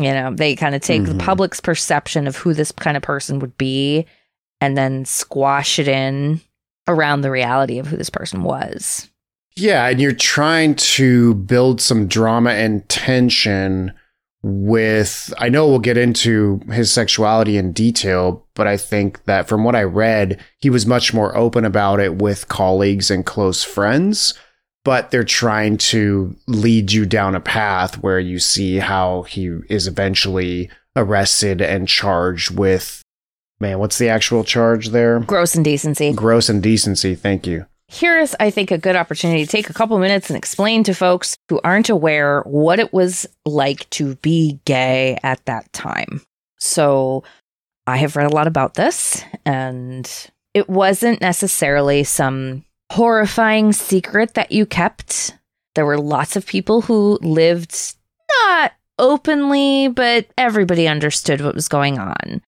You know, they kind of take Mhm. the public's perception of who this kind of person would be and then squash it in around the reality of who this person was. Yeah, and you're trying to build some drama and tension with I know we'll get into his sexuality in detail, but I think that from what I read, he was much more open about it with colleagues and close friends, but they're trying to lead you down a path where you see how he is eventually arrested and charged with man, what's the actual charge there? Gross indecency. Gross indecency, thank you. here's i think a good opportunity to take a couple minutes and explain to folks who aren't aware what it was like to be gay at that time so i have read a lot about this and it wasn't necessarily some horrifying secret that you kept there were lots of people who lived not openly but everybody understood what was going on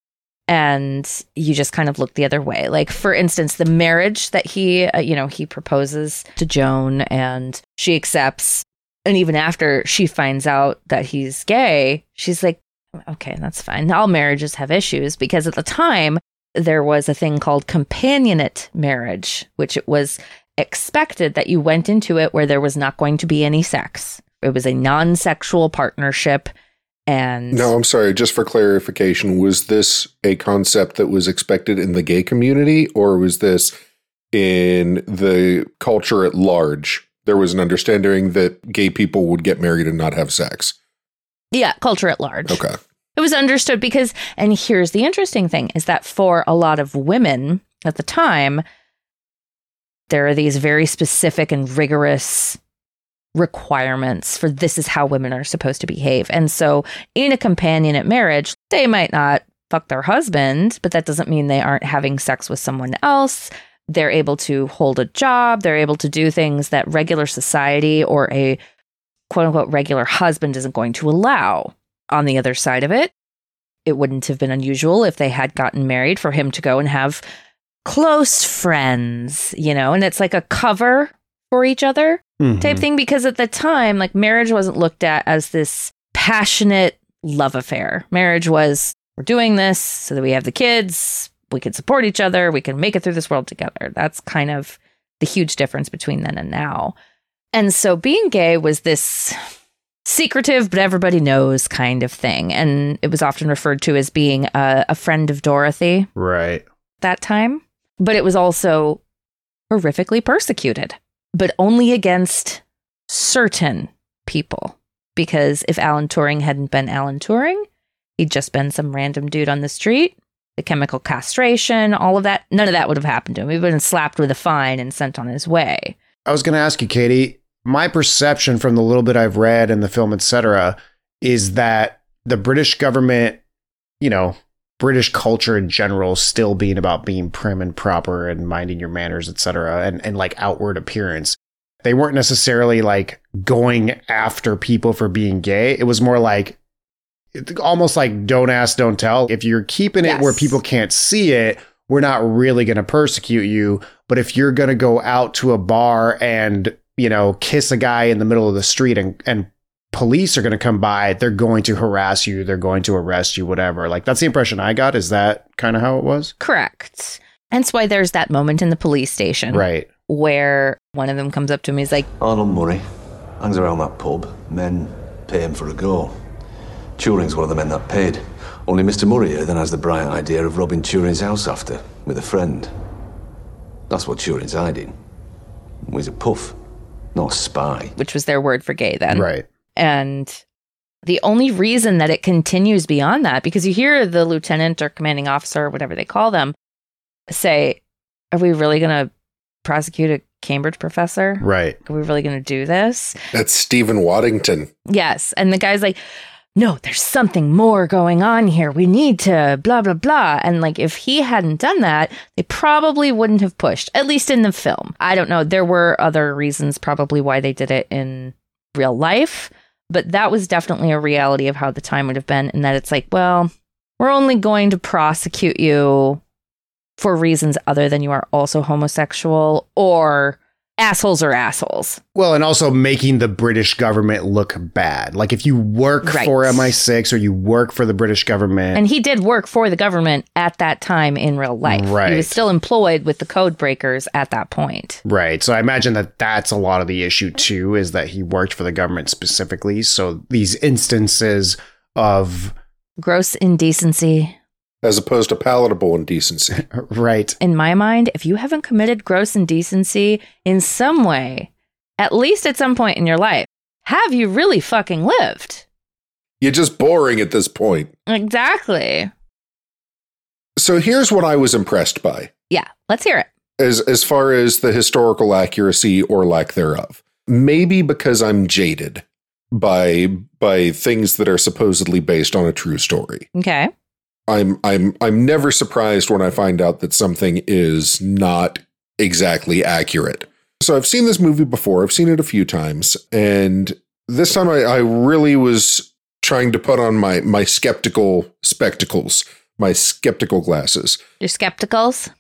and you just kind of look the other way. Like for instance, the marriage that he, uh, you know, he proposes to Joan and she accepts, and even after she finds out that he's gay, she's like, okay, that's fine. All marriages have issues because at the time there was a thing called companionate marriage, which it was expected that you went into it where there was not going to be any sex. It was a non-sexual partnership and No, I'm sorry. Just for clarification, was this a concept that was expected in the gay community, or was this in the culture at large? There was an understanding that gay people would get married and not have sex. yeah, culture at large. Okay. It was understood because, and here's the interesting thing is that for a lot of women at the time, there are these very specific and rigorous requirements for this is how women are supposed to behave. And so in a companionate marriage, they might not fuck their husband, but that doesn't mean they aren't having sex with someone else. They're able to hold a job, they're able to do things that regular society or a quote unquote regular husband isn't going to allow on the other side of it, it wouldn't have been unusual if they had gotten married for him to go and have close friends, you know, and it's like a cover for each other type Mhm. thing because at the time, like marriage wasn't looked at as this passionate love affair. Marriage was we're doing this so that we have the kids, we can support each other, we can make it through this world together. That's kind of the huge difference between then and now. And so being gay was this secretive, but everybody knows kind of thing. And it was often referred to as being a, a friend of Dorothy Right. that time. But it was also horrifically persecuted, but only against certain people. Because if Alan Turing hadn't been Alan Turing, he'd just been some random dude on the street. The chemical castration, all of that, none of that would have happened to him. He'd been slapped with a fine and sent on his way. I was going to ask you, Katie. My perception from the little bit I've read in the film, etc., is that the British government, you know, British culture in general, still being about being prim and proper and minding your manners, etc., and and like outward appearance. They weren't necessarily like going after people for being gay. It was more like almost like don't ask, don't tell. If you're keeping it Yes. where people can't see it, we're not really going to persecute you. But if you're going to go out to a bar and, you know, kiss a guy in the middle of the street and, and police are going to come by, they're going to harass you, they're going to arrest you, whatever. Like that's the impression I got. Is that kind of how it was? Correct. Hence why there's that moment in the police station Right. where one of them comes up to him. He's like, Arnold Murray hangs around that pub. Men pay him for a go. Turing's one of the men that paid. Only Mr. Murray here then has the bright idea of robbing Turing's house after, with a friend. That's what Turing's hiding. He's a puff, not a spy. which was their word for gay then. Right. And the only reason that it continues beyond that, because you hear the lieutenant or commanding officer or whatever they call them say, Are we really going to prosecute a Cambridge professor? Right. Are we really going to do this? That's Steven Waddington. Yes. And the guy's like, no, there's something more going on here. We need to blah, blah, blah. And like, if he hadn't done that, they probably wouldn't have pushed, at least in the film. I don't know. There were other reasons probably why they did it in real life, but that was definitely a reality of how the time would have been. And that it's like, well, we're only going to prosecute you for reasons other than you are also homosexual or assholes are assholes. Well, and also making the British government look bad. Like if you work Right. for MI6 or you work for the British government, And he did work for the government at that time in real life. Right. He was still employed with the code breakers at that point. Right. So I imagine that that's a lot of the issue too, is that he worked for the government specifically. So these instances of, Gross indecency. As opposed to palatable indecency. right. In my mind, if you haven't committed gross indecency in some way, at least at some point in your life, have you really fucking lived? You're just boring at this point. Exactly. So here's what I was impressed by Yeah, let's hear it. as as far as the historical accuracy or lack thereof. Maybe because I'm jaded by by things that are supposedly based on a true story. Okay. I'm I'm I'm never surprised when I find out that something is not exactly accurate. So I've seen this movie before. I've seen it a few times, and this time I, I really was trying to put on my my skeptical spectacles, my skeptical glasses, Your skepticals?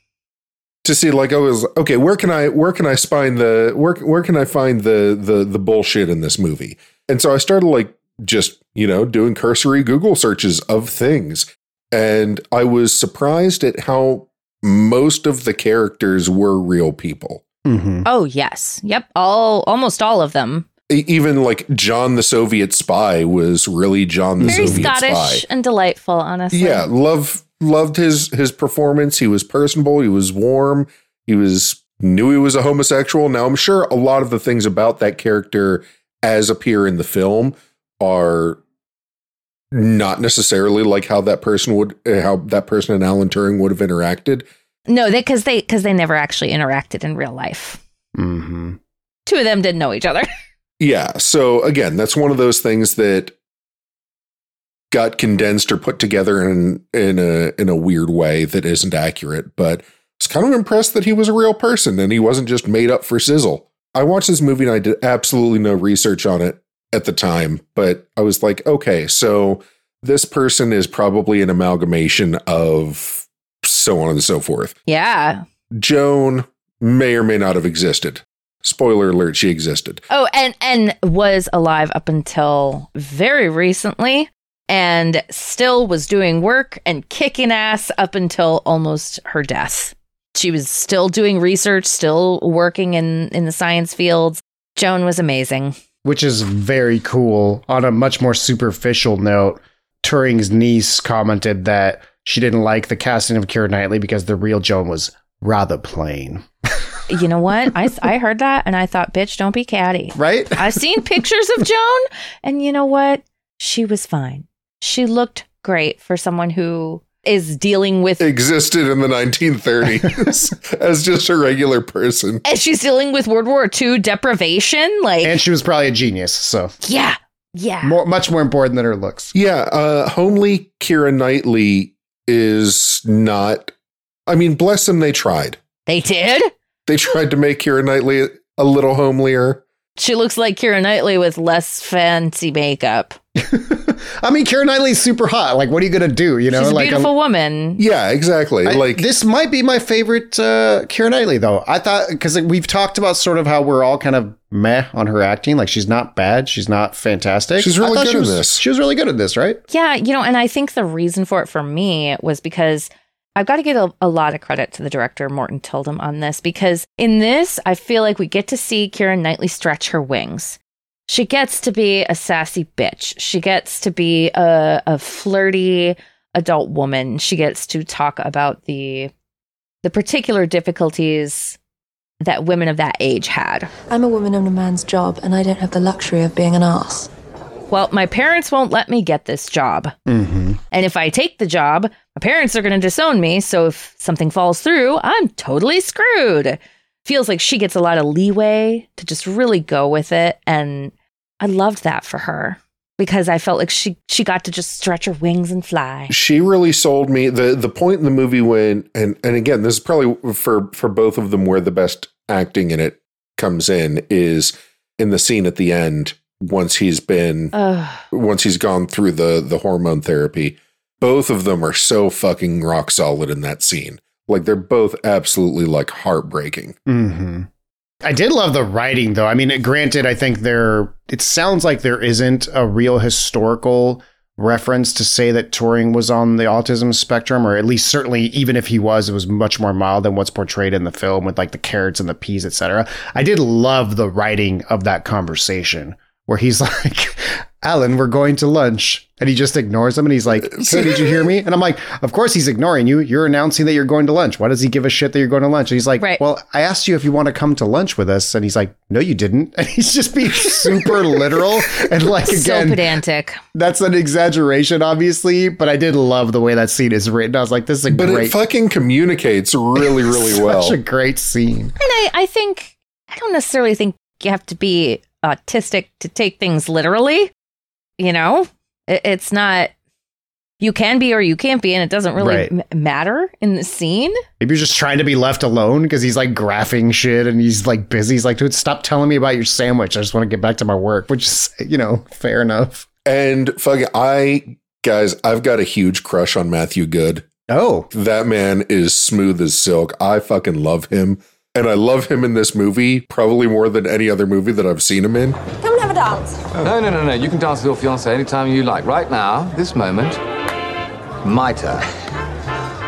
to see like I was okay. Where can I where can I find the where where can I find the the the bullshit in this movie? And so I started like just you know doing cursory Google searches of things, and I was surprised at how most of the characters were real people. hmm Oh, yes. Yep. All almost all of them. Even like John the Soviet spy was really John the Soviet spy. Very Soviet Scottish spy. and delightful, honestly. Yeah, love loved his his performance. He was personable. He was warm. He was knew he was a homosexual. Now I'm sure a lot of the things about that character as appear in the film are not necessarily like how that person would uh, how that person and Alan Turing would have interacted. No, they because they because they never actually interacted in real life. hmm Two of them didn't know each other. Yeah. So again, that's one of those things that got condensed or put together in in a in a weird way that isn't accurate. But I was kind of impressed that he was a real person and he wasn't just made up for sizzle. I watched this movie and I did absolutely no research on it at the time, but I was like, okay, so this person is probably an amalgamation of so on and so forth. yeah. Joan may or may not have existed. Spoiler alert, she existed. Oh, and and was alive up until very recently, and still was doing work and kicking ass up until almost her death. She was still doing research, still working in in the science fields. Joan was amazing. Which is very cool. On a much more superficial note, Turing's niece commented that she didn't like the casting of Keira Knightley because the real Joan was rather plain. You know what? I, I heard that and I thought, bitch, don't be catty. right? I've seen pictures of Joan, and you know what? She was fine. She looked great for someone who is dealing with, Existed in the 1930s as just a regular person. and she's dealing with World War II deprivation. Like, and she was probably a genius, so yeah, yeah. more, much more important than her looks. Yeah, uh, homely Keira Knightley is not. I mean, bless them, they tried. They did. They tried to make Keira Knightley a little homelier. She looks like Keira Knightley with less fancy makeup. I mean, Karen Knightley's super hot. Like, what are you gonna do? You know, She's a like beautiful woman. Yeah, exactly. I- like this might be my favorite uh, Keira Knightley, though. I thought because we've talked about sort of how we're all kind of meh on her acting. Like she's not bad, she's not fantastic. She's really good she in was, this. She was really good at this, right? Yeah, you know, and I think the reason for it for me was because I've got to give a, a lot of credit to the director, Morten Tyldum, on this, because in this, I feel like we get to see Keira Knightley stretch her wings. She gets to be a sassy bitch. She gets to be a, a flirty adult woman. She gets to talk about the the particular difficulties that women of that age had. I'm a woman in a man's job, and I don't have the luxury of being an ass. Well, my parents won't let me get this job. Mm-hmm. And if I take the job, my parents are going to disown me. So if something falls through, I'm totally screwed. Feels like she gets a lot of leeway to just really go with it. And I loved that for her because I felt like she, she got to just stretch her wings and fly. she really sold me the the point in the movie when and and again this is probably for for both of them where the best acting in it comes in is in the scene at the end once he's been Ugh. once he's gone through the the hormone therapy both of them are so fucking rock solid in that scene like they're both absolutely like heartbreaking Mm-hmm. I did love the writing, though. I mean, granted, I think there. It sounds like there isn't a real historical reference to say that Turing was on the autism spectrum, or at least certainly, even if he was, it was much more mild than what's portrayed in the film with like the carrots and the peas, etc. I did love the writing of that conversation where he's like, "Alan, we're going to lunch," and he just ignores him, and he's like, "Hey, did you hear me?" And I'm like, "Of course he's ignoring you. You're announcing that you're going to lunch. Why does he give a shit that you're going to lunch?" And he's like, Right. "Well, I asked you if you want to come to lunch with us," and he's like, "No, you didn't." And he's just being super literal and like so again, pedantic. that's an exaggeration, obviously, but I did love the way that scene is written. I was like, "This is a great." but great, it fucking communicates really really well such a great scene." And I, I think, I don't necessarily think you have to be autistic to take things literally. You know, it, it's not, you can be or you can't be, and it doesn't really Right. m- matter in the scene. Maybe you're just trying to be left alone because he's like graphing shit and he's like busy. He's like, dude, stop telling me about your sandwich. I just want to get back to my work, which is, you know, fair enough. and fucking i guys i've got a huge crush on matthew goode Oh, That man is smooth as silk. I fucking love him. And I love him in this movie probably more than any other movie that I've seen him in. Come and dance. No, no, no, no. You can dance with your fiance anytime you like. Right now, this moment, my turn.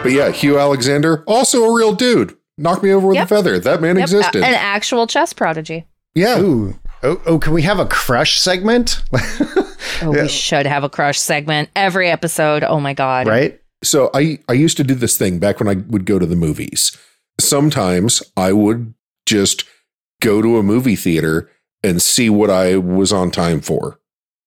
But yeah, Hugh Alexander, also a real dude. Knock me over with Yep. a feather. That man Yep, existed. a- an actual chess prodigy. yeah. ooh. Oh, oh, can we have a crush segment? Oh, we should have a crush segment every episode. Oh my god! right? So I, I used to do this thing back when I would go to the movies. Sometimes I would just go to a movie theater and see what I was on time for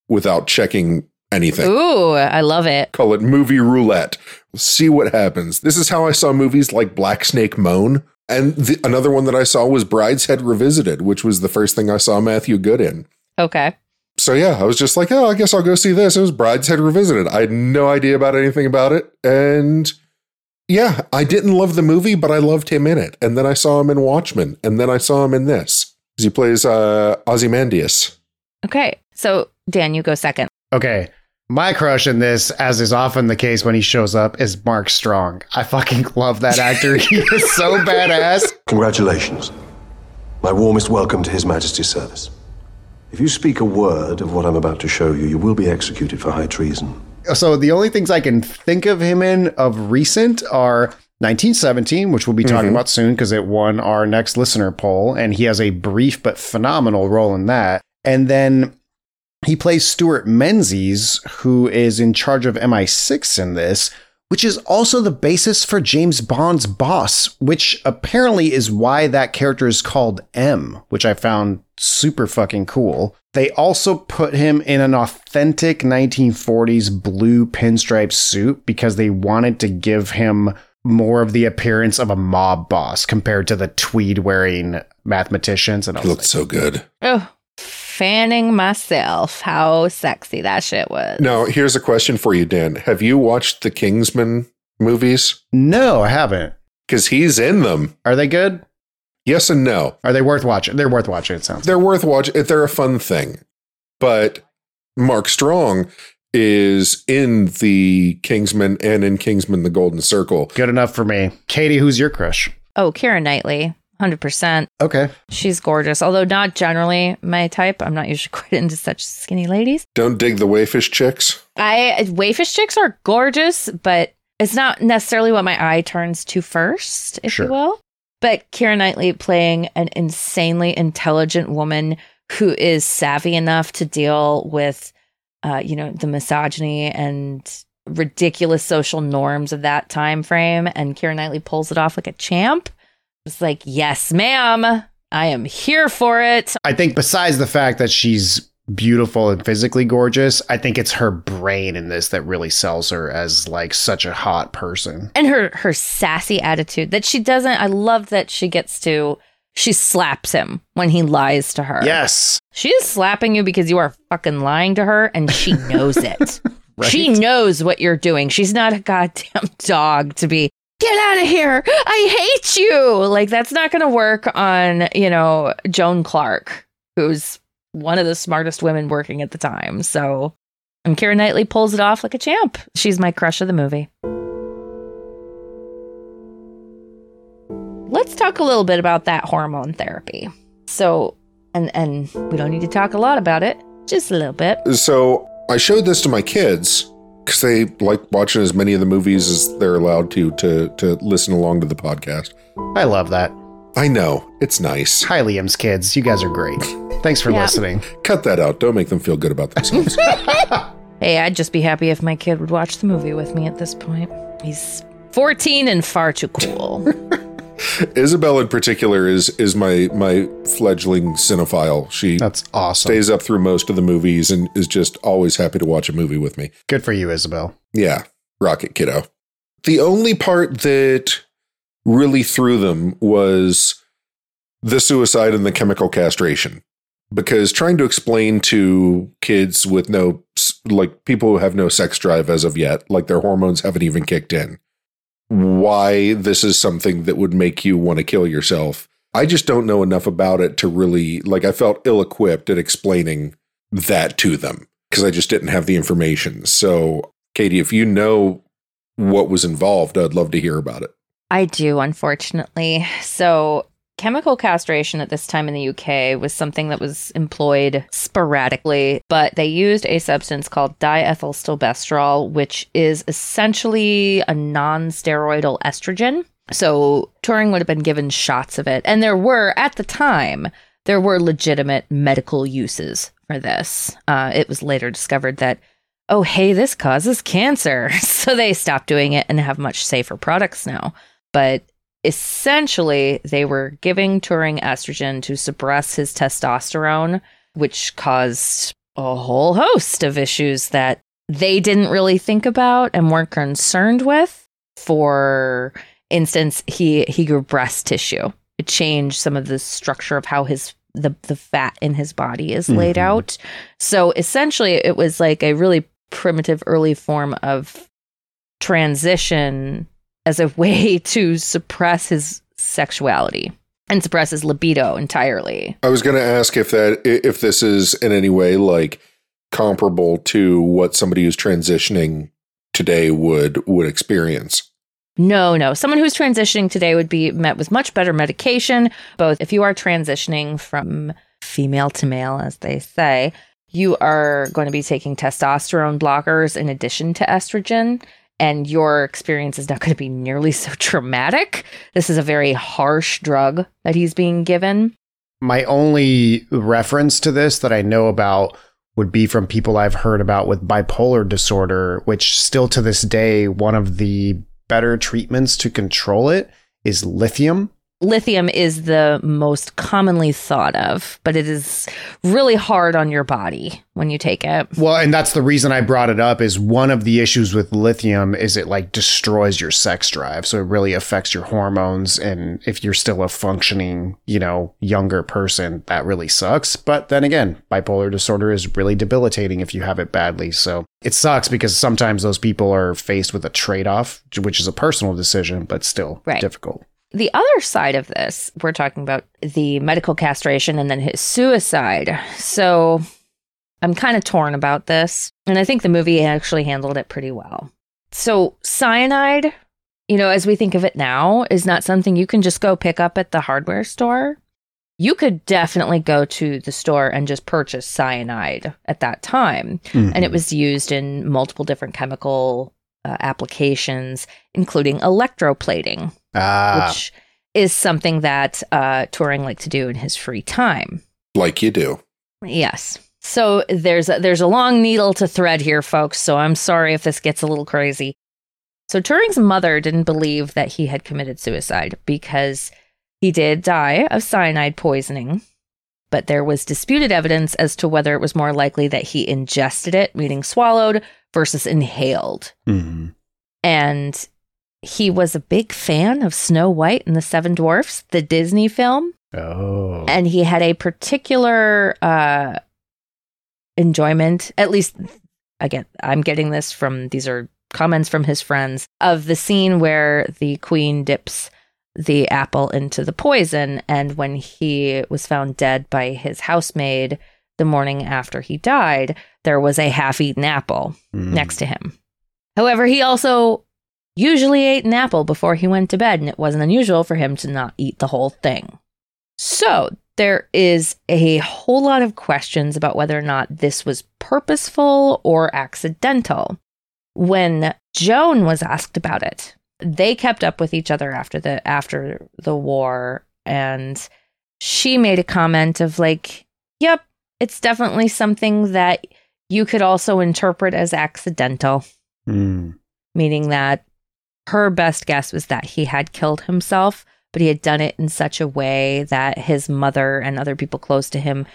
without checking anything. Ooh, I love it. call it movie roulette. See what happens. This is how I saw movies like Black Snake Moan. And the, another one that I saw was Brideshead Revisited, which was the first thing I saw Matthew Goode in. Okay. So yeah, I was just like, oh, I guess I'll go see this. It was Brideshead Revisited. I had no idea about anything about it. And yeah, I didn't love the movie, but I loved him in it. And then I saw him in Watchmen. And then I saw him in this. 'Cause He plays uh, Ozymandias. Okay. So Dan, you go second. Okay. My crush in this, as is often the case when he shows up, is Mark Strong. I fucking love that actor. he is so badass. Congratulations. My warmest welcome to His Majesty's service. If you speak a word of what I'm about to show you, you will be executed for high treason. So the only things I can think of him in of recent are 1917, which we'll be talking mm-hmm. about soon because it won our next listener poll, and he has a brief but phenomenal role in that. And then he plays Stewart Menzies, who is in charge of MI6 in this, which is also the basis for James Bond's boss, which apparently is why that character is called M, which I found super fucking cool. They also put him in an authentic 1940s blue pinstripe suit because they wanted to give him more of the appearance of a mob boss compared to the tweed wearing mathematicians. And I looked like, so good. Oh, fanning myself. How sexy that shit was. Now, here's a question for you, Dan. Have you watched the Kingsman movies? no, I haven't. Because he's in them. Are they good? Yes and no. Are they worth watching? They're worth watching, it sounds They're worth watching. They're a fun thing. But Mark Strong is in the Kingsman and in Kingsman the Golden Circle. good enough for me. Katie, who's your crush? Oh, Karen Knightley. 100%. Okay. She's gorgeous, although not generally my type. I'm not usually quite into such skinny ladies. Don't dig the wayfish chicks. I wayfish chicks are gorgeous, but it's not necessarily what my eye turns to first, if Sure. you will. But Keira Knightley playing an insanely intelligent woman who is savvy enough to deal with, uh, you know, the misogyny and ridiculous social norms of that time frame, and Keira Knightley pulls it off like a champ. It's like, yes, ma'am, I am here for it. I think besides the fact that she's beautiful and physically gorgeous, I think it's her brain in this that really sells her as like such a hot person. and her her sassy attitude that she doesn't i love that she gets to she slaps him when he lies to her Yes. she is slapping you because you are fucking lying to her and she knows it Right? she knows what you're doing she's not a goddamn dog to be get out of here i hate you like that's not gonna work on you know joan clarke who's one of the smartest women working at the time so and Keira Knightley pulls it off like a champ. She's my crush of the movie. Let's talk a little bit about that hormone therapy. So, and and we don't need to talk a lot about it, just a little bit. So I showed this to my kids because they like watching as many of the movies as they're allowed to to to listen along to the podcast. I love that. I know it's nice. Hi, Liam's kids. You guys are great. Thanks for Yeah. listening. Cut that out. Don't make them feel good about themselves. Hey, I'd just be happy if my kid would watch the movie with me at this point. He's 14 and far too cool. Isabel in particular is is my my fledgling cinephile. She That's awesome. stays up through most of the movies and is just always happy to watch a movie with me. Good for you, Isabel. Yeah, Rocket Kiddo. The only part that really threw them was the suicide and the chemical castration. Because trying to explain to kids with no, like people who have no sex drive as of yet, like their hormones haven't even kicked in, why this is something that would make you want to kill yourself. I just don't know enough about it to really, like, I felt ill equipped at explaining that to them because I just didn't have the information. So, Katie, if you know what was involved, I'd love to hear about it. I do, unfortunately. So, chemical castration at this time in the UK was something that was employed sporadically, but they used a substance called diethylstilbestrol, which is essentially a non steroidal estrogen. So, Turing would have been given shots of it. And there were, at the time, there were legitimate medical uses for this. Uh, it was later discovered that oh, hey, this causes cancer. So they stopped doing it and have much safer products now. But essentially, they were giving Turing estrogen to suppress his testosterone, which caused a whole host of issues that they didn't really think about and weren't concerned with. For instance, he he grew breast tissue. It changed some of the structure of how his the the fat in his body is laid Mhm. out. So essentially, it was like a really primitive early form of transition as a way to suppress his sexuality and suppress his libido entirely. I was going to ask if that if this is in any way like comparable to what somebody who's transitioning today would would experience. No, no. Someone who's transitioning today would be met with much better medication. Both if you are transitioning from female to male, as they say, you are going to be taking testosterone blockers in addition to estrogen. And your experience is not going to be nearly so traumatic. This is a very harsh drug that he's being given. My only reference to this that I know about would be from people I've heard about with bipolar disorder, which still to this day, one of the better treatments to control it is lithium. Lithium is the most commonly thought of, but it is really hard on your body when you take it. Well, and that's the reason I brought it up is one of the issues with lithium is it like destroys your sex drive. So it really affects your hormones and if you're still a functioning, you know, younger person, that really sucks. But then again, bipolar disorder is really debilitating if you have it badly. So it sucks because sometimes those people are faced with a trade-off, which is a personal decision, but still Right. difficult. The other side of this, we're talking about the medical castration and then his suicide. So I'm kind of torn about this. And I think the movie actually handled it pretty well. So, cyanide, you know, as we think of it now, is not something you can just go pick up at the hardware store. You could definitely go to the store and just purchase cyanide at that time. And it was used in multiple different chemical uh, applications, including electroplating Ah, which is something that uh, Turing liked to do in his free time. Like you do. Yes. So there's a, there's a long needle to thread here, folks. So I'm sorry if this gets a little crazy. So Turing's mother didn't believe that he had committed suicide because he did die of cyanide poisoning, but there was disputed evidence as to whether it was more likely that he ingested it, meaning swallowed, versus inhaled. mhm. And he was a big fan of Snow White and the Seven Dwarfs, the Disney film. oh, And he had a particular uh, enjoyment, at least again, I'm getting this from these are comments from his friends of the scene where the queen dips the apple into the poison. And when he was found dead by his housemaid the morning after he died, there was a half eaten apple Mm. next to him. However, he also usually ate an apple before he went to bed, and it wasn't unusual for him to not eat the whole thing. So, there is a whole lot of questions about whether or not this was purposeful or accidental. When Joan was asked about it, they kept up with each other after the after the war and she made a comment of like, "Yep, it's definitely something that you could also interpret as accidental." Mm. meaning that her best guess was that he had killed himself, but he had done it in such a way that his mother and other people close to him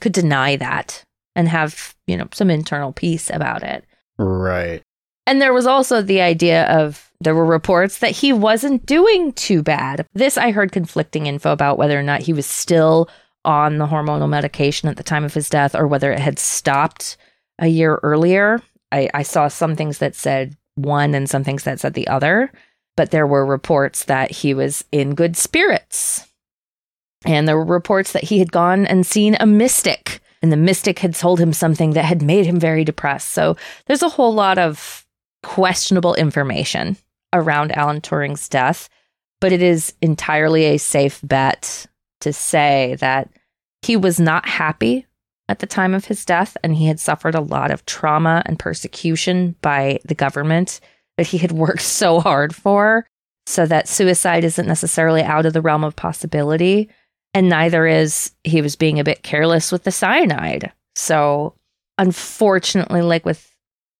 could deny that and have, you know, some internal peace about it. right. And there was also the idea of there were reports that he wasn't doing too bad. This I heard conflicting info about whether or not he was still on the hormonal medication at the time of his death or whether it had stopped a year earlier. I, I saw some things that said one and some things that said the other, but there were reports that he was in good spirits. And there were reports that he had gone and seen a mystic, and the mystic had told him something that had made him very depressed. So there's a whole lot of questionable information around Alan Turing's death, but it is entirely a safe bet to say that he was not happy at the time of his death and he had suffered a lot of trauma and persecution by the government that he had worked so hard for so that suicide isn't necessarily out of the realm of possibility and neither is he was being a bit careless with the cyanide. So unfortunately like with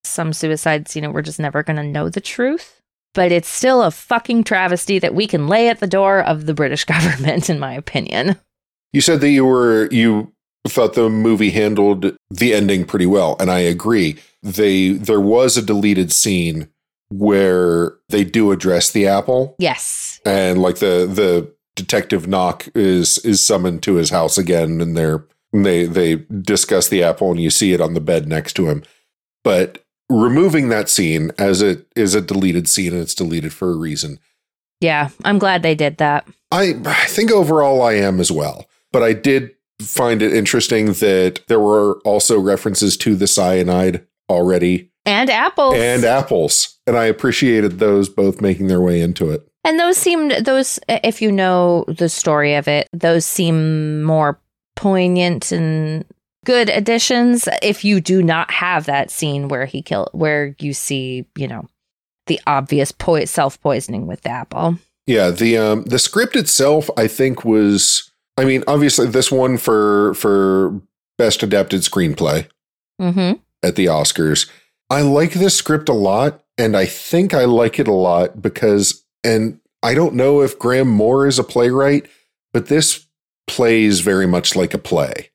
some suicides you know we're just never going to know the truth but it's still a fucking travesty that we can lay at the door of the british government in my opinion. You said that you were you thought the movie handled the ending pretty well, and I agree. They there was a deleted scene where they do address the apple, yes and like the the detective Nock is is summoned to his house again, and they're they they discuss the apple, and you see it on the bed next to him. But removing that scene as it is a deleted scene, and it's deleted for a reason. yeah i'm glad they did that I I think overall I am as well. But I did find it interesting that there were also references to the cyanide already and apples and apples. And I appreciated those both making their way into it. And those seemed those if you know the story of it, those seem more poignant and good additions if you do not have that scene where he kill where you see, you know, the obvious po- self-poisoning with the apple. Yeah, the um the script itself I think was I mean, obviously this won for for best adapted screenplay. Mm-hmm. at the Oscars. I like this script a lot, and I think I like it a lot because, and I don't know if Graham Moore is a playwright, but this plays very much like a play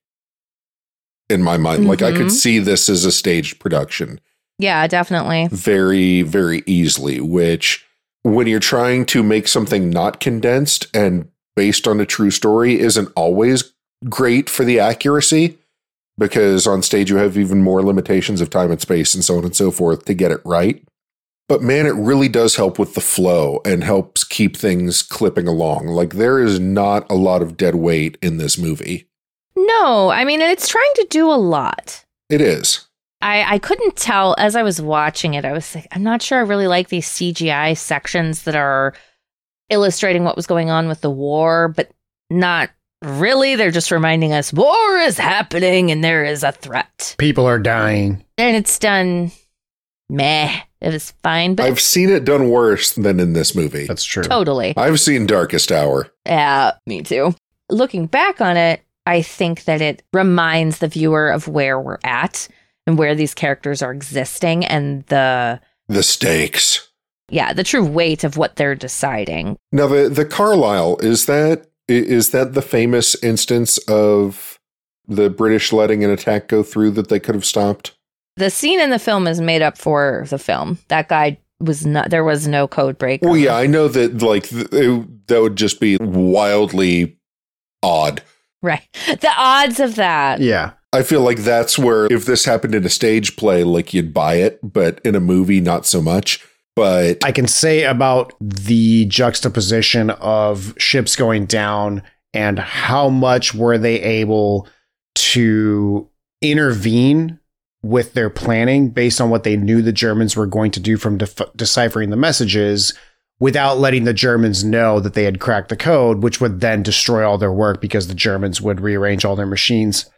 in my mind. Like I could see this as a staged production Yeah, definitely. very, very easily, which when you're trying to make something not condensed and based on a true story isn't always great for the accuracy because on stage you have even more limitations of time and space and so on and so forth to get it right. But man, it really does help with the flow and helps keep things clipping along. Like there is not a lot of dead weight in this movie. No, I mean, it's trying to do a lot. It is. I, I couldn't tell as I was watching it. I was like, I'm not sure I really like these CGI sections that are illustrating what was going on with the war, but not really. They're just reminding us war is happening and there is a threat. People are dying. And it's done meh. It was fine, but I've seen it done worse than in this movie. That's true. totally. I've seen Darkest Hour. Yeah, me too. Looking back on it, I think that it reminds the viewer of where we're at and where these characters are existing and the The stakes. Yeah, the true weight of what they're deciding. Now the the Carlisle is that is that the famous instance of the British letting an attack go through that they could have stopped? The scene in the film is made up for the film. That guy was not there was no code break. Well, yeah, I know that like th- it, that would just be wildly odd. Right. The odds of that. Yeah. I feel like that's where if this happened in a stage play, like you'd buy it, but in a movie, not so much. But I can say about the juxtaposition of ships going down and how much were they able to intervene with their planning based on what they knew the Germans were going to do from def- deciphering the messages without letting the Germans know that they had cracked the code, which would then destroy all their work because the Germans would rearrange all their machines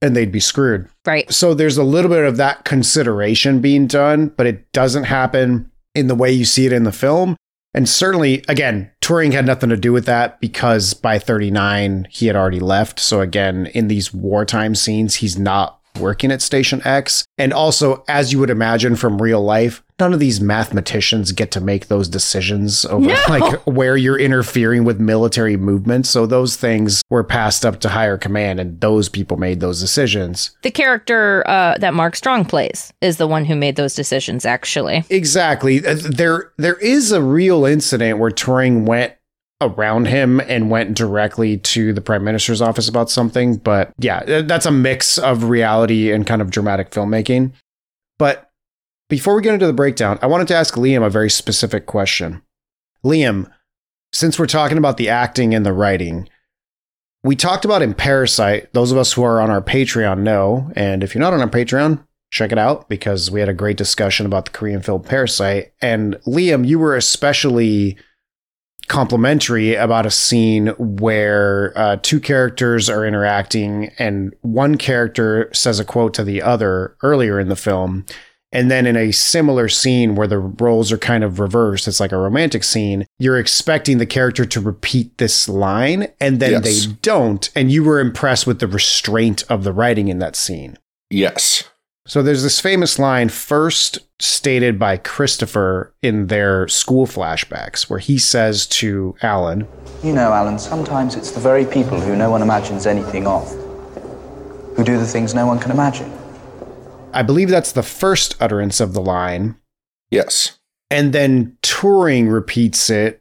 and they'd be screwed. Right. So there's a little bit of that consideration being done, but it doesn't happen in the way you see it in the film. And certainly, again, Turing had nothing to do with that because by 39, he had already left. So again, in these wartime scenes, he's not working at Station X. And also, as you would imagine from real life, none of these mathematicians get to make those decisions over No. like where you're interfering with military movements. So those things were passed up to higher command and those people made those decisions. The character uh, that Mark Strong plays is the one who made those decisions actually. Exactly. Uh, There there is a real incident where Turing went around him and went directly to the prime minister's office about something, but yeah, that's a mix of reality and kind of dramatic filmmaking. But before we get into the breakdown, I wanted to ask Liam a very specific question. Liam, since we're talking about the acting and the writing, we talked about in Parasite. Those of us who are on our Patreon know, and if you're not on our Patreon, check it out because we had a great discussion about the Korean film Parasite. And Liam, you were especially complimentary about a scene where uh, two characters are interacting and one character says a quote to the other earlier in the film. And then in a similar scene where the roles are kind of reversed, it's like a romantic scene, you're expecting the character to repeat this line and then Yes. they don't. And you were impressed with the restraint of the writing in that scene. yes, So there's this famous line first stated by Christopher in their school flashbacks where he says to Alan, You know, Alan, sometimes it's the very people who no one imagines anything of who do the things no one can imagine. I believe that's the first utterance of the line. yes. And then Turing repeats it.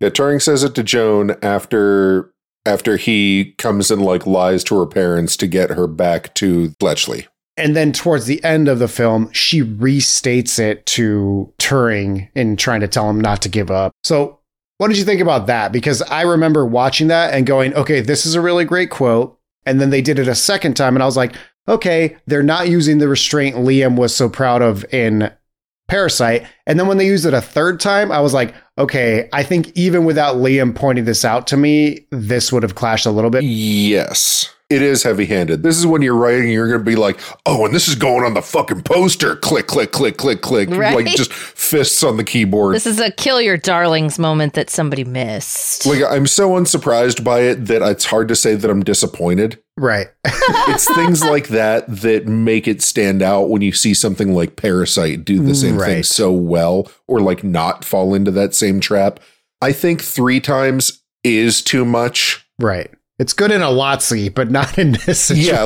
Yeah, Turing says it to Joan after after he comes and like lies to her parents to get her back to Bletchley. And then towards the end of the film, she restates it to Turing in trying to tell him not to give up. So, what did you think about that? Because I remember watching that and going, okay, this is a really great quote. And then they did it a second time, and I was like, okay, they're not using the restraint Liam was so proud of in Parasite. And then when they used it a third time, I was like, okay, I think even without Liam pointing this out to me, this would have clashed a little bit. Yes. It is heavy handed. This is when you're writing, you're going to be like, oh, and this is going on the fucking poster. Click, click, click, click, click. Right. Like just fists on the keyboard. This is a kill your darlings moment that somebody missed. like I'm so unsurprised by it that it's hard to say that I'm disappointed Right. it's things like that that make it stand out when you see something like Parasite do the same thing so well or like not fall into that same trap. I think three times is too much. right. It's good in a Lotsie, but not in this situation. Yeah,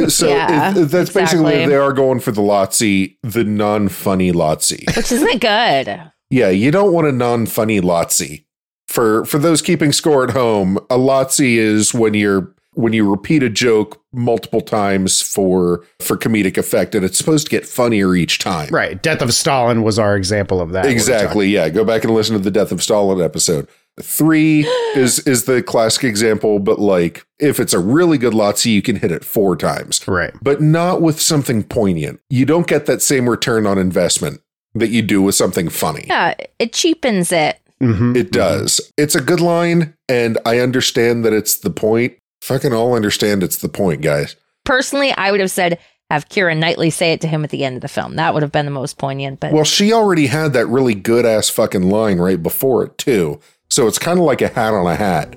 like so Yeah, if- that's basically they are going for the Lotsie, the non-funny Lotsie. Which isn't good. Yeah, you don't want a non-funny Lotsie. For for those keeping score at home, a Lotsie is when you're when you repeat a joke multiple times for for comedic effect and it's supposed to get funnier each time. right. Death of Stalin was our example of that. Exactly. Yeah, go back and listen to the Death of Stalin episode. 3 is is the classic example, but like if it's a really good Lotsie, you can hit it 4 times. Right. But not with something poignant. You don't get that same return on investment that you do with something funny. Yeah, it cheapens it. hmm It does. It's a good line, and I understand that it's the point. Fucking all understand it's the point, guys. Personally, I would have said have Keira Knightley say it to him at the end of the film. That would have been the most poignant. But Well, she already had that really good ass fucking line right before it, too. So it's kind of like a hat on a hat.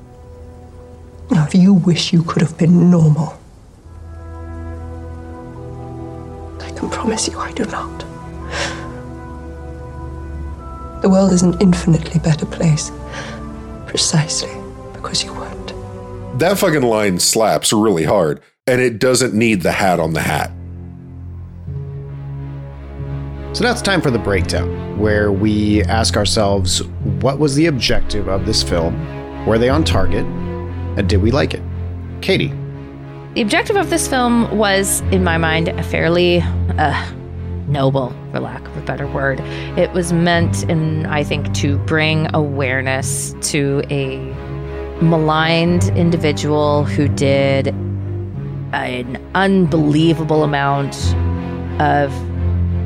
Now, if you wish you could have been normal, I can promise you I do not. The world is an infinitely better place, precisely because you weren't. That fucking line slaps really hard, and it doesn't need the hat on the hat. So now it's time for the breakdown, where we ask ourselves what was the objective of this film? Were they on target? And did we like it? Katie. the objective of this film was, in my mind, a fairly uh, noble, for lack of a better word. It was meant, and I think, to bring awareness to a maligned individual who did an unbelievable amount of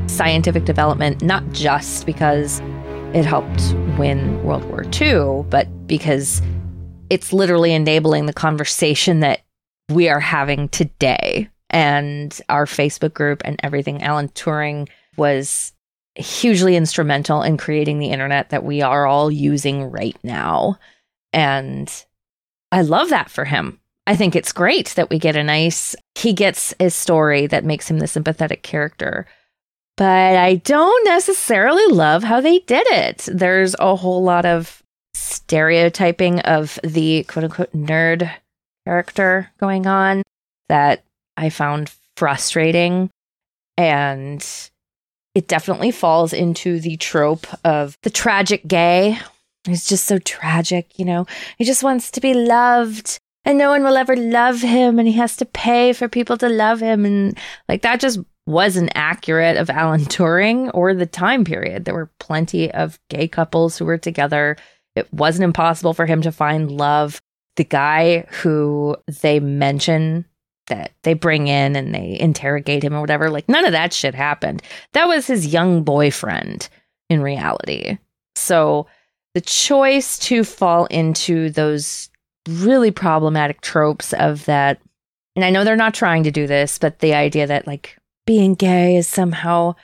scientific development, not just because it helped win World War II, but because it's literally enabling the conversation that we are having today. And our Facebook group and everything, Alan Turing was hugely instrumental in creating the internet that we are all using right now. And I love that for him. I think it's great that we get a nice, he gets a story that makes him the sympathetic character. But I don't necessarily love how they did it. There's a whole lot of stereotyping of the quote unquote nerd character going on that I found frustrating. And it definitely falls into the trope of the tragic gay. He's just so tragic, you know? He just wants to be loved and no one will ever love him and he has to pay for people to love him. And like that just wasn't accurate of Alan Turing or the time period. There were plenty of gay couples who were together. It wasn't impossible for him to find love. The guy who they mention that they bring in and they interrogate him or whatever, like none of that shit happened. That was his young boyfriend in reality. So the choice to fall into those really problematic tropes of that, and I know they're not trying to do this, but the idea that like being gay is somehow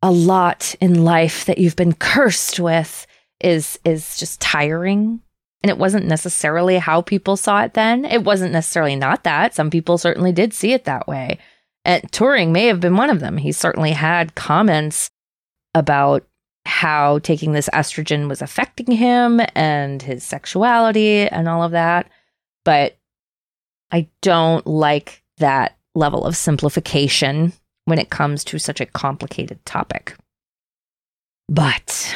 a lot in life that you've been cursed with is is just tiring. And it wasn't necessarily how people saw it then. It wasn't necessarily not that. Some people certainly did see it that way. And Turing may have been one of them. He certainly had comments about how taking this estrogen was affecting him and his sexuality and all of that. But i don't like that level of simplification when it comes to such a complicated topic. But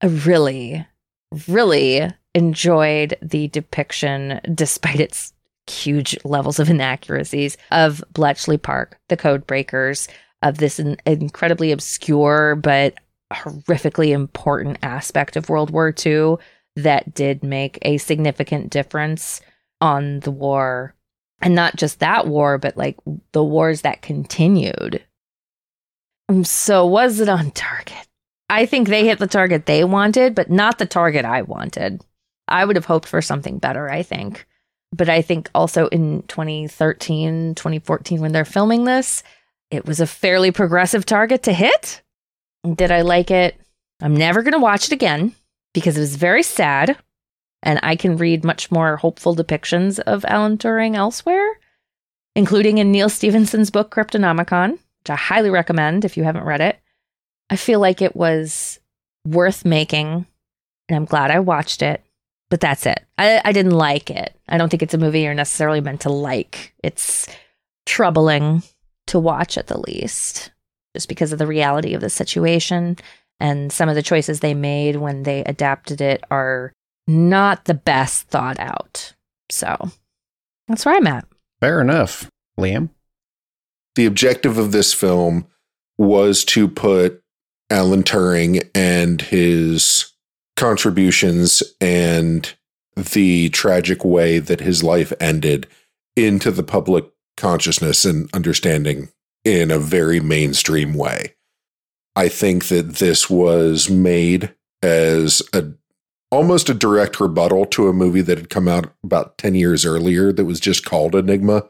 I really, really enjoyed the depiction, despite its huge levels of inaccuracies, of Bletchley Park, the Code Breakers, of this in- incredibly obscure but horrifically important aspect of World War II that did make a significant difference on the war. And not just that war, but like the wars that continued. Um, So, was it on target? I think they hit the target they wanted, but not the target I wanted. I would have hoped for something better, I think. But I think also in 2013, 2014, when they're filming this, it was a fairly progressive target to hit. Did I like it? I'm never going to watch it again because it was very sad. And I can read much more hopeful depictions of Alan Turing elsewhere, including in Neal Stephenson's book Cryptonomicon, which I highly recommend if you haven't read it. I feel like it was worth making, and I'm glad I watched it. But that's it. I, I didn't like it. I don't think it's a movie you're necessarily meant to like. It's troubling to watch at the least, just because of the reality of the situation and some of the choices they made when they adapted it are not the best thought out. So that's where I'm at. Fair enough. Liam? The objective of this film was to put Alan Turing and his contributions and the tragic way that his life ended into the public consciousness and understanding in a very mainstream way. I think that this was made as a almost a direct rebuttal to a movie that had come out about 10 years earlier that was just called Enigma.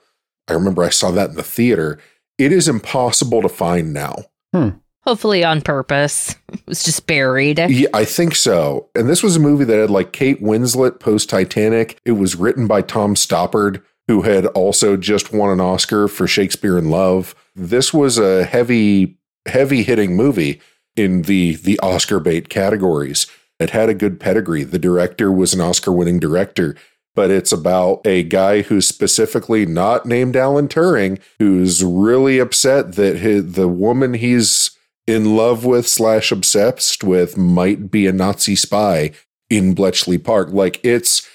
I remember I saw that in the theater. It is impossible to find now. Hmm. Hopefully on purpose. It was just buried. Yeah, I think so. And this was a movie that had like Kate Winslet post Titanic. It was written by Tom Stoppard, who had also just won an Oscar for Shakespeare in Love. This was a heavy, heavy hitting movie in the the Oscar bait categories. It had a good pedigree. The director was an Oscar winning director, but it's about a guy who's specifically not named Alan Turing, who's really upset that his, the woman he's in love with slash obsessed with might be a Nazi spy in Bletchley Park. Like it's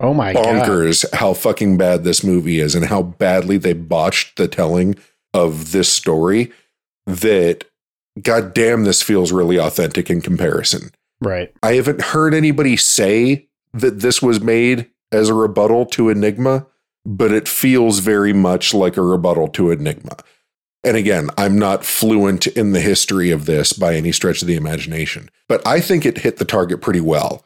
oh my bonkers God. how fucking bad this movie is and how badly they botched the telling of this story that god damn this feels really authentic in comparison. Right. I haven't heard anybody say that this was made as a rebuttal to Enigma, but it feels very much like a rebuttal to Enigma. And again, I'm not fluent in the history of this by any stretch of the imagination, but I think it hit the target pretty well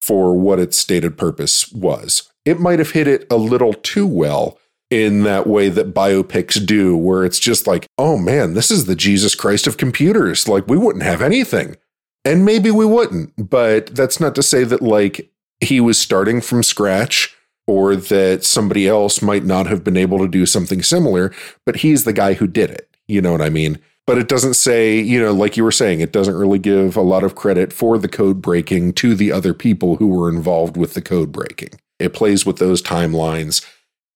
for what its stated purpose was. It might have hit it a little too well in that way that biopics do, where it's just like, oh man, this is the Jesus Christ of computers. Like, we wouldn't have anything. And maybe we wouldn't, but that's not to say that, like, he was starting from scratch or that somebody else might not have been able to do something similar, but he's the guy who did it. You know what I mean? But it doesn't say, you know, like you were saying, it doesn't really give a lot of credit for the code breaking to the other people who were involved with the code breaking. It plays with those timelines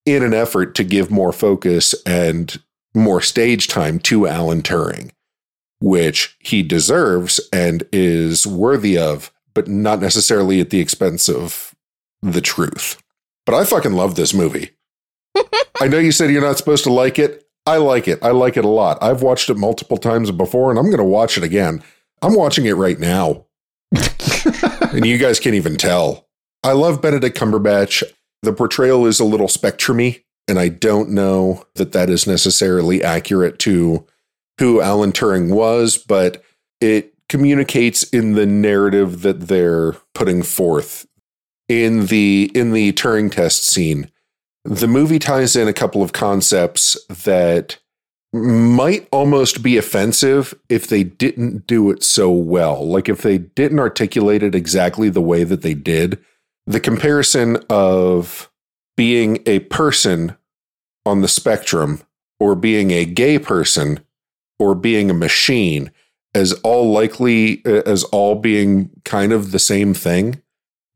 in an effort to give more focus and more stage time to Alan Turing, which he deserves and is worthy of, but not necessarily at the expense of the truth. But I fucking love this movie. I know you said you're not supposed to like it. I like it. I like it a lot. I've watched it multiple times before and I'm going to watch it again. I'm watching it right now. and you guys can't even tell. I love Benedict Cumberbatch. The portrayal is a little spectrumy, and I don't know that that is necessarily accurate to who Alan Turing was, but it communicates in the narrative that they're putting forth in the in the Turing test scene. The movie ties in a couple of concepts that might almost be offensive if they didn't do it so well. Like if they didn't articulate it exactly the way that they did. The comparison of being a person on the spectrum or being a gay person or being a machine as all likely as all being kind of the same thing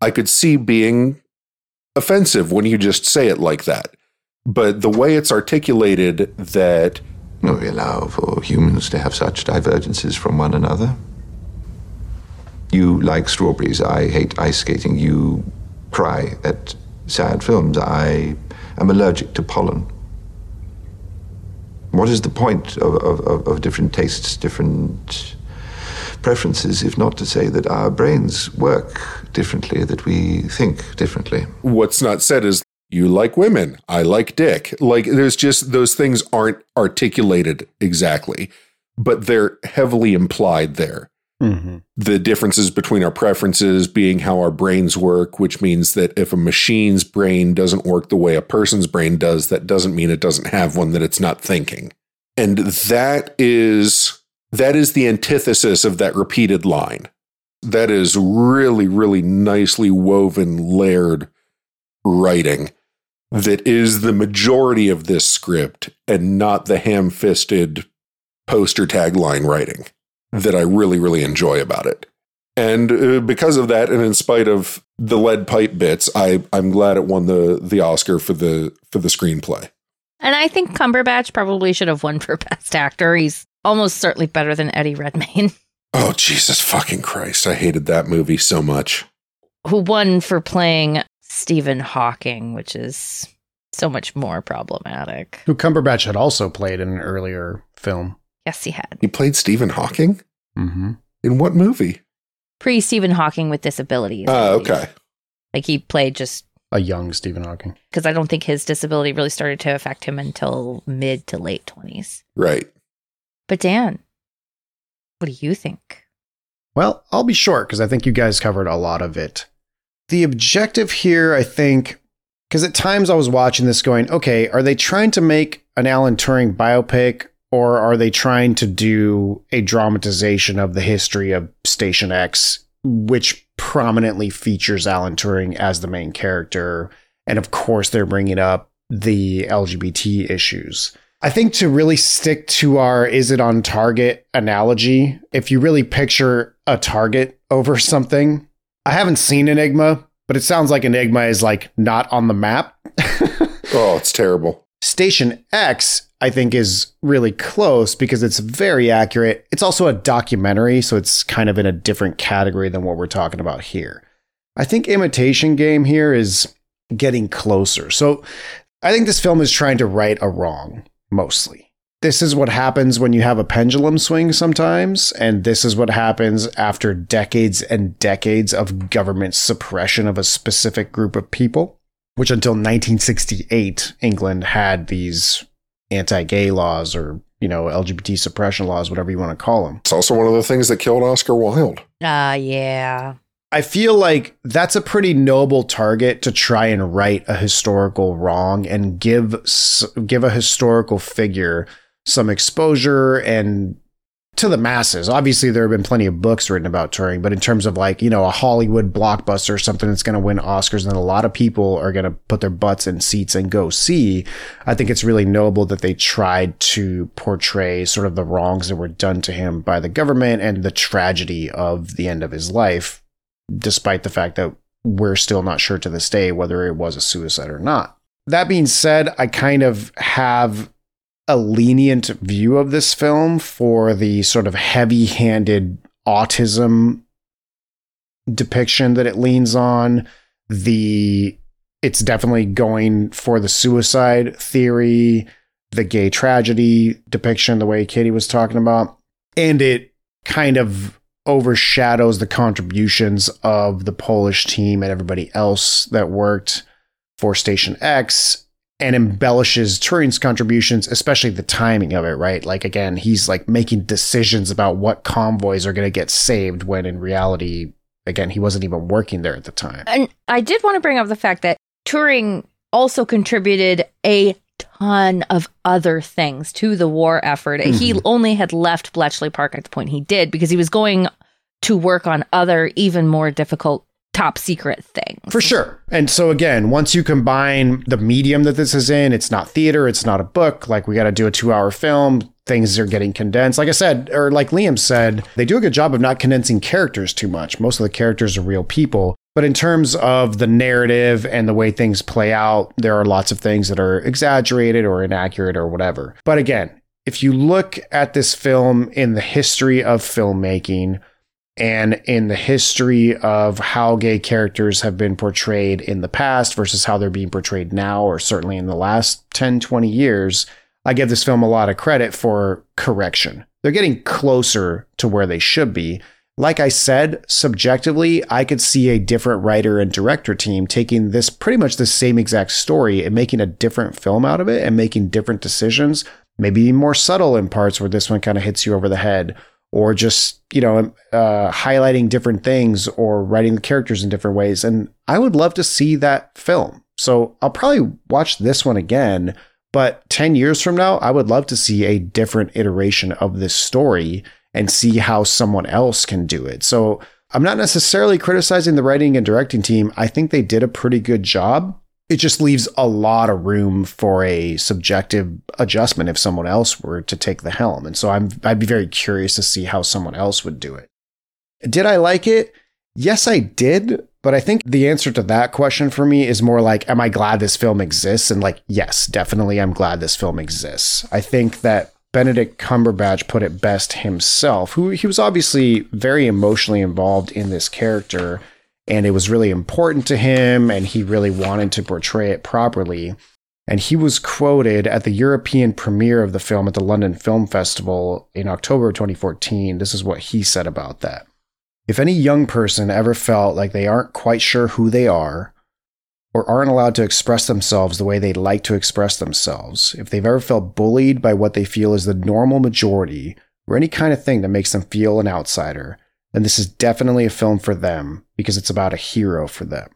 I could see being offensive when you just say it like that. But the way it's articulated that. We allow for humans to have such divergences from one another. You like strawberries. I hate ice skating. You cry at sad films. I am allergic to pollen. What is the point of, of, of different tastes, different preferences, if not to say that our brains work differently, that we think differently. What's not said is you like women, I like dick. Like there's just those things aren't articulated exactly, but they're heavily implied there. Mm-hmm. The differences between our preferences being how our brains work, which means that if a machine's brain doesn't work the way a person's brain does, that doesn't mean it doesn't have one that it's not thinking. And that is that is the antithesis of that repeated line. That is really, really nicely woven, layered writing that is the majority of this script and not the ham fisted poster tagline writing that I really, really enjoy about it. And uh, because of that, and in spite of the lead pipe bits, I, I'm glad it won the, the Oscar for the for the screenplay. And I think Cumberbatch probably should have won for Best Actor. He's almost certainly better than Eddie Redmayne. Oh, Jesus fucking Christ. I hated that movie so much. Who won for playing Stephen Hawking, which is so much more problematic. Who Cumberbatch had also played in an earlier film. Yes, he had. He played Stephen Hawking? Mm-hmm. In what movie? Pre Stephen Hawking with disabilities. Oh, okay. Like he played just A young Stephen Hawking. because I don't think his disability really started to affect him until mid to late 20s. Right. But Dan, what do you think? Well, I'll be short because I think you guys covered a lot of it. The objective here, I think, because at times I was watching this going, okay, are they trying to make an Alan Turing biopic or are they trying to do a dramatization of the history of Station X, which prominently features Alan Turing as the main character? And of course, they're bringing up the LGBT issues. I think to really stick to our is it on target analogy, if you really picture a target over something, I haven't seen Enigma, but it sounds like Enigma is like not on the map. Oh, it's terrible. Station X, I think, is really close because it's very accurate. It's also a documentary, so it's kind of in a different category than what we're talking about here. I think Imitation Game here is getting closer. So I think this film is trying to right a wrong, mostly. This is what happens when you have a pendulum swing sometimes, and this is what happens after decades and decades of government suppression of a specific group of people which until 1968 England had these anti-gay laws or you know LGBT suppression laws, whatever you want to call them. It's also one of the things that killed Oscar Wilde. Ah, yeah. I feel like that's a pretty noble target to try and right a historical wrong and give give a historical figure some exposure and to the masses. Obviously, there have been plenty of books written about Turing, but in terms of like, you know, a Hollywood blockbuster, or something that's going to win Oscars and a lot of people are going to put their butts in seats and go see, I think it's really noble that they tried to portray sort of the wrongs that were done to him by the government and the tragedy of the end of his life, despite the fact that we're still not sure to this day whether it was a suicide or not. That being said, I kind of have a lenient view of this film for the sort of heavy handed autism depiction that it leans on. The it's definitely going for the suicide theory, the gay tragedy depiction, the way Katie was talking about. And it kind of overshadows the contributions of the Polish team and everybody else that worked for Station X and embellishes Turing's contributions, especially the timing of it, right? Like again, he's like making decisions about what convoys are going to get saved when in reality, again, he wasn't even working there at the time. And I did want to bring up the fact that Turing also contributed a ton of other things to the war effort. He mm-hmm. only had left Bletchley Park at the point he did because he was going to work on other, even more difficult, top secret things. For sure. And so again, once you combine the medium that this is in, it's not theater, it's not a book, like we got to do a 2-hour film, things are getting condensed. Like I said, or like Liam said, they do a good job of not condensing characters too much. Most of the characters are real people. But in terms of the narrative and the way things play out, there are lots of things that are exaggerated or inaccurate or whatever. But again, if you look at this film in the history of filmmaking, and in the history of how gay characters have been portrayed in the past versus how they're being portrayed now, or certainly in the last 10, 20 years, I give this film a lot of credit for correction. They're getting closer to where they should be. Like I said, subjectively, I could see a different writer and director team taking this pretty much the same exact story and making a different film out of it and making different decisions, maybe more subtle in parts where this one kind of hits you over the head or just you know uh, highlighting different things or writing the characters in different ways. And i would love to see that film. So i'll probably watch this one again but 10 years from now i would love to see a different iteration of this story and see how someone else can do it so I'm not necessarily criticizing the writing and directing team. I think they did a pretty good job. It just leaves a lot of room for a subjective adjustment if someone else were to take the helm. And so I'm I'd be very curious to see how someone else would do it. Did I like it? Yes, I did. But I think the answer to that question for me is more like, am I glad this film exists? And like, yes, definitely, I'm glad this film exists. I think that Benedict Cumberbatch put it best himself, who he was obviously very emotionally involved in this character, and it was really important to him, and he really wanted to portray it properly. And he was quoted at the European premiere of the film at the London Film Festival in October 2014. This is what he said about that. If any young person ever felt like they aren't quite sure who they are, or aren't allowed to express themselves the way they'd like to express themselves, if they've ever felt bullied by what they feel is the normal majority, or any kind of thing that makes them feel an outsider, then this is definitely a film for them because it's about a hero for them.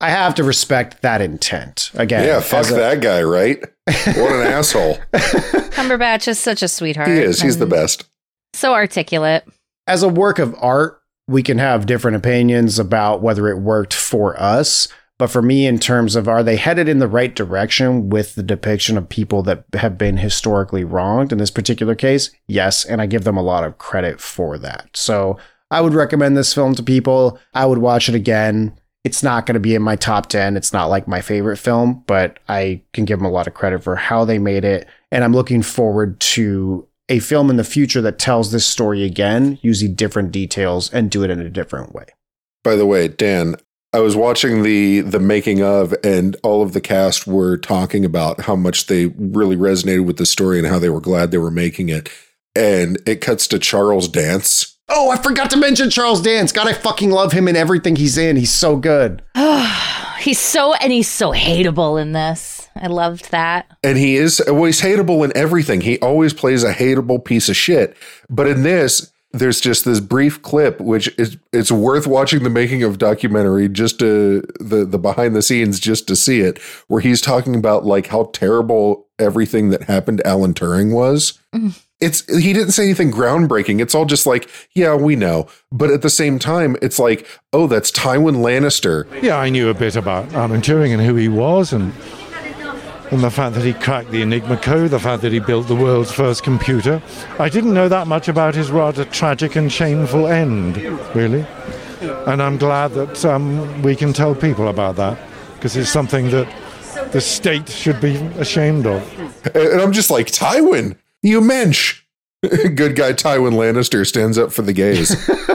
I have to respect that intent. Again, yeah, fuck a- that guy, right? What an asshole. Cumberbatch is such a sweetheart. He is. He's the best. So articulate as a work of art, we can have different opinions about whether it worked for us. But for me, in terms of are they headed in the right direction with the depiction of people that have been historically wronged in this particular case? Yes. And I give them a lot of credit for that. So I would recommend this film to people. I would watch it again. It's not going to be in my top 10. It's not like my favorite film, but I can give them a lot of credit for how they made it. And I'm looking forward to a film in the future that tells this story again using different details and do it in a different way. By the way, Dan, I was watching the the making of and all of the cast were talking about how much they really resonated with the story and how they were glad they were making it. And it cuts to Charles Dance. Oh, I forgot to mention Charles Dance. God, I fucking love him in everything he's in. He's so good. he's so and he's so hateable in this. I loved that. And he is always hateable in everything. He always plays a hateable piece of shit. But in this, there's just this brief clip, which is it's worth watching the making of documentary just to the the behind the scenes just to see it, where he's talking about like how terrible everything that happened to Alan Turing was. Mm. It's he didn't say anything groundbreaking. It's all just like, yeah, we know. But at the same time, it's like, oh, that's Tywin Lannister. Yeah, I knew a bit about Alan Turing and who he was and and the fact that he cracked the Enigma code, the fact that he built the world's first computer. I didn't know that much about his rather tragic and shameful end, really. And I'm glad that um, we can tell people about that because it's something that the state should be ashamed of. And I'm just like, Tywin, you mensch. Good guy Tywin Lannister stands up for the gays.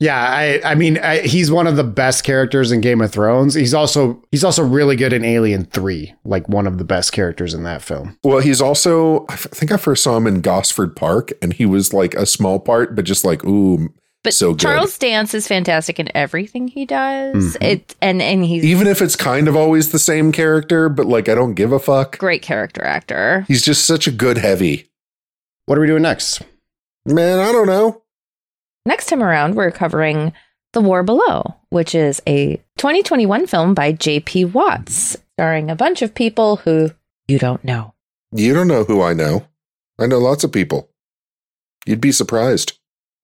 Yeah, I I mean I, he's one of the best characters in Game of Thrones. He's also he's also really good in Alien 3, like one of the best characters in that film. Well, he's also I think I first saw him in Gosford Park and he was like a small part but just like ooh but so good. Charles Dance is fantastic in everything he does. Mm-hmm. It and and he's even if it's kind of always the same character, but like I don't give a fuck. Great character actor. He's just such a good heavy. What are we doing next? Man, I don't know. Next time around, we're covering The War Below, which is a 2021 film by J.P. Watts, starring a bunch of people who you don't know. You don't know who I know. I know lots of people. You'd be surprised.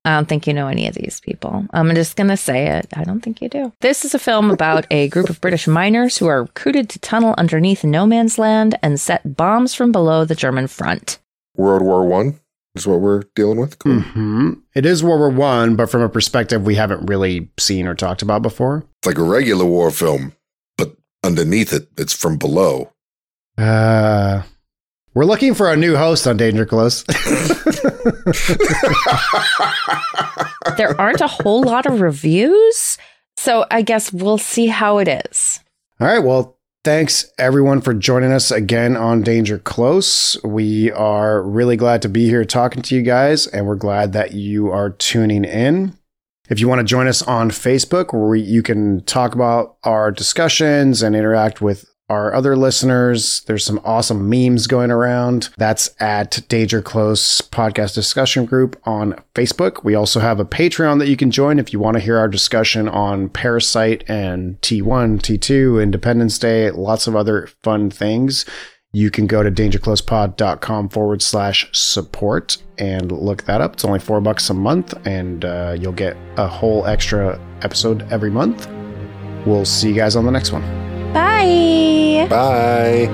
I don't think you know any of these people. I'm just going to say it. I don't think you do. This is a film about a group of British miners who are recruited to tunnel underneath no man's land and set bombs from below the German front. World War One? Is what we're dealing with. Cool. Mm-hmm. It is World War One, but from a perspective we haven't really seen or talked about before. It's like a regular war film, but underneath it, it's from below. Uh, we're looking for a new host on Danger Close. there aren't a whole lot of reviews, so I guess we'll see how it is. All right. Well, Thanks everyone for joining us again on Danger Close. We are really glad to be here talking to you guys, and we're glad that you are tuning in. If you want to join us on Facebook, where you can talk about our discussions and interact with our other listeners. There's some awesome memes going around. That's at Danger Close Podcast Discussion Group on Facebook. We also have a Patreon that you can join if you want to hear our discussion on Parasite and T1, T2, Independence Day, lots of other fun things. you can go to dangerclosepod.com forward slash support and look that up. It's only four bucks a month, and uh, you'll get a whole extra episode every month. We'll see you guys on the next one. Bye. Bye.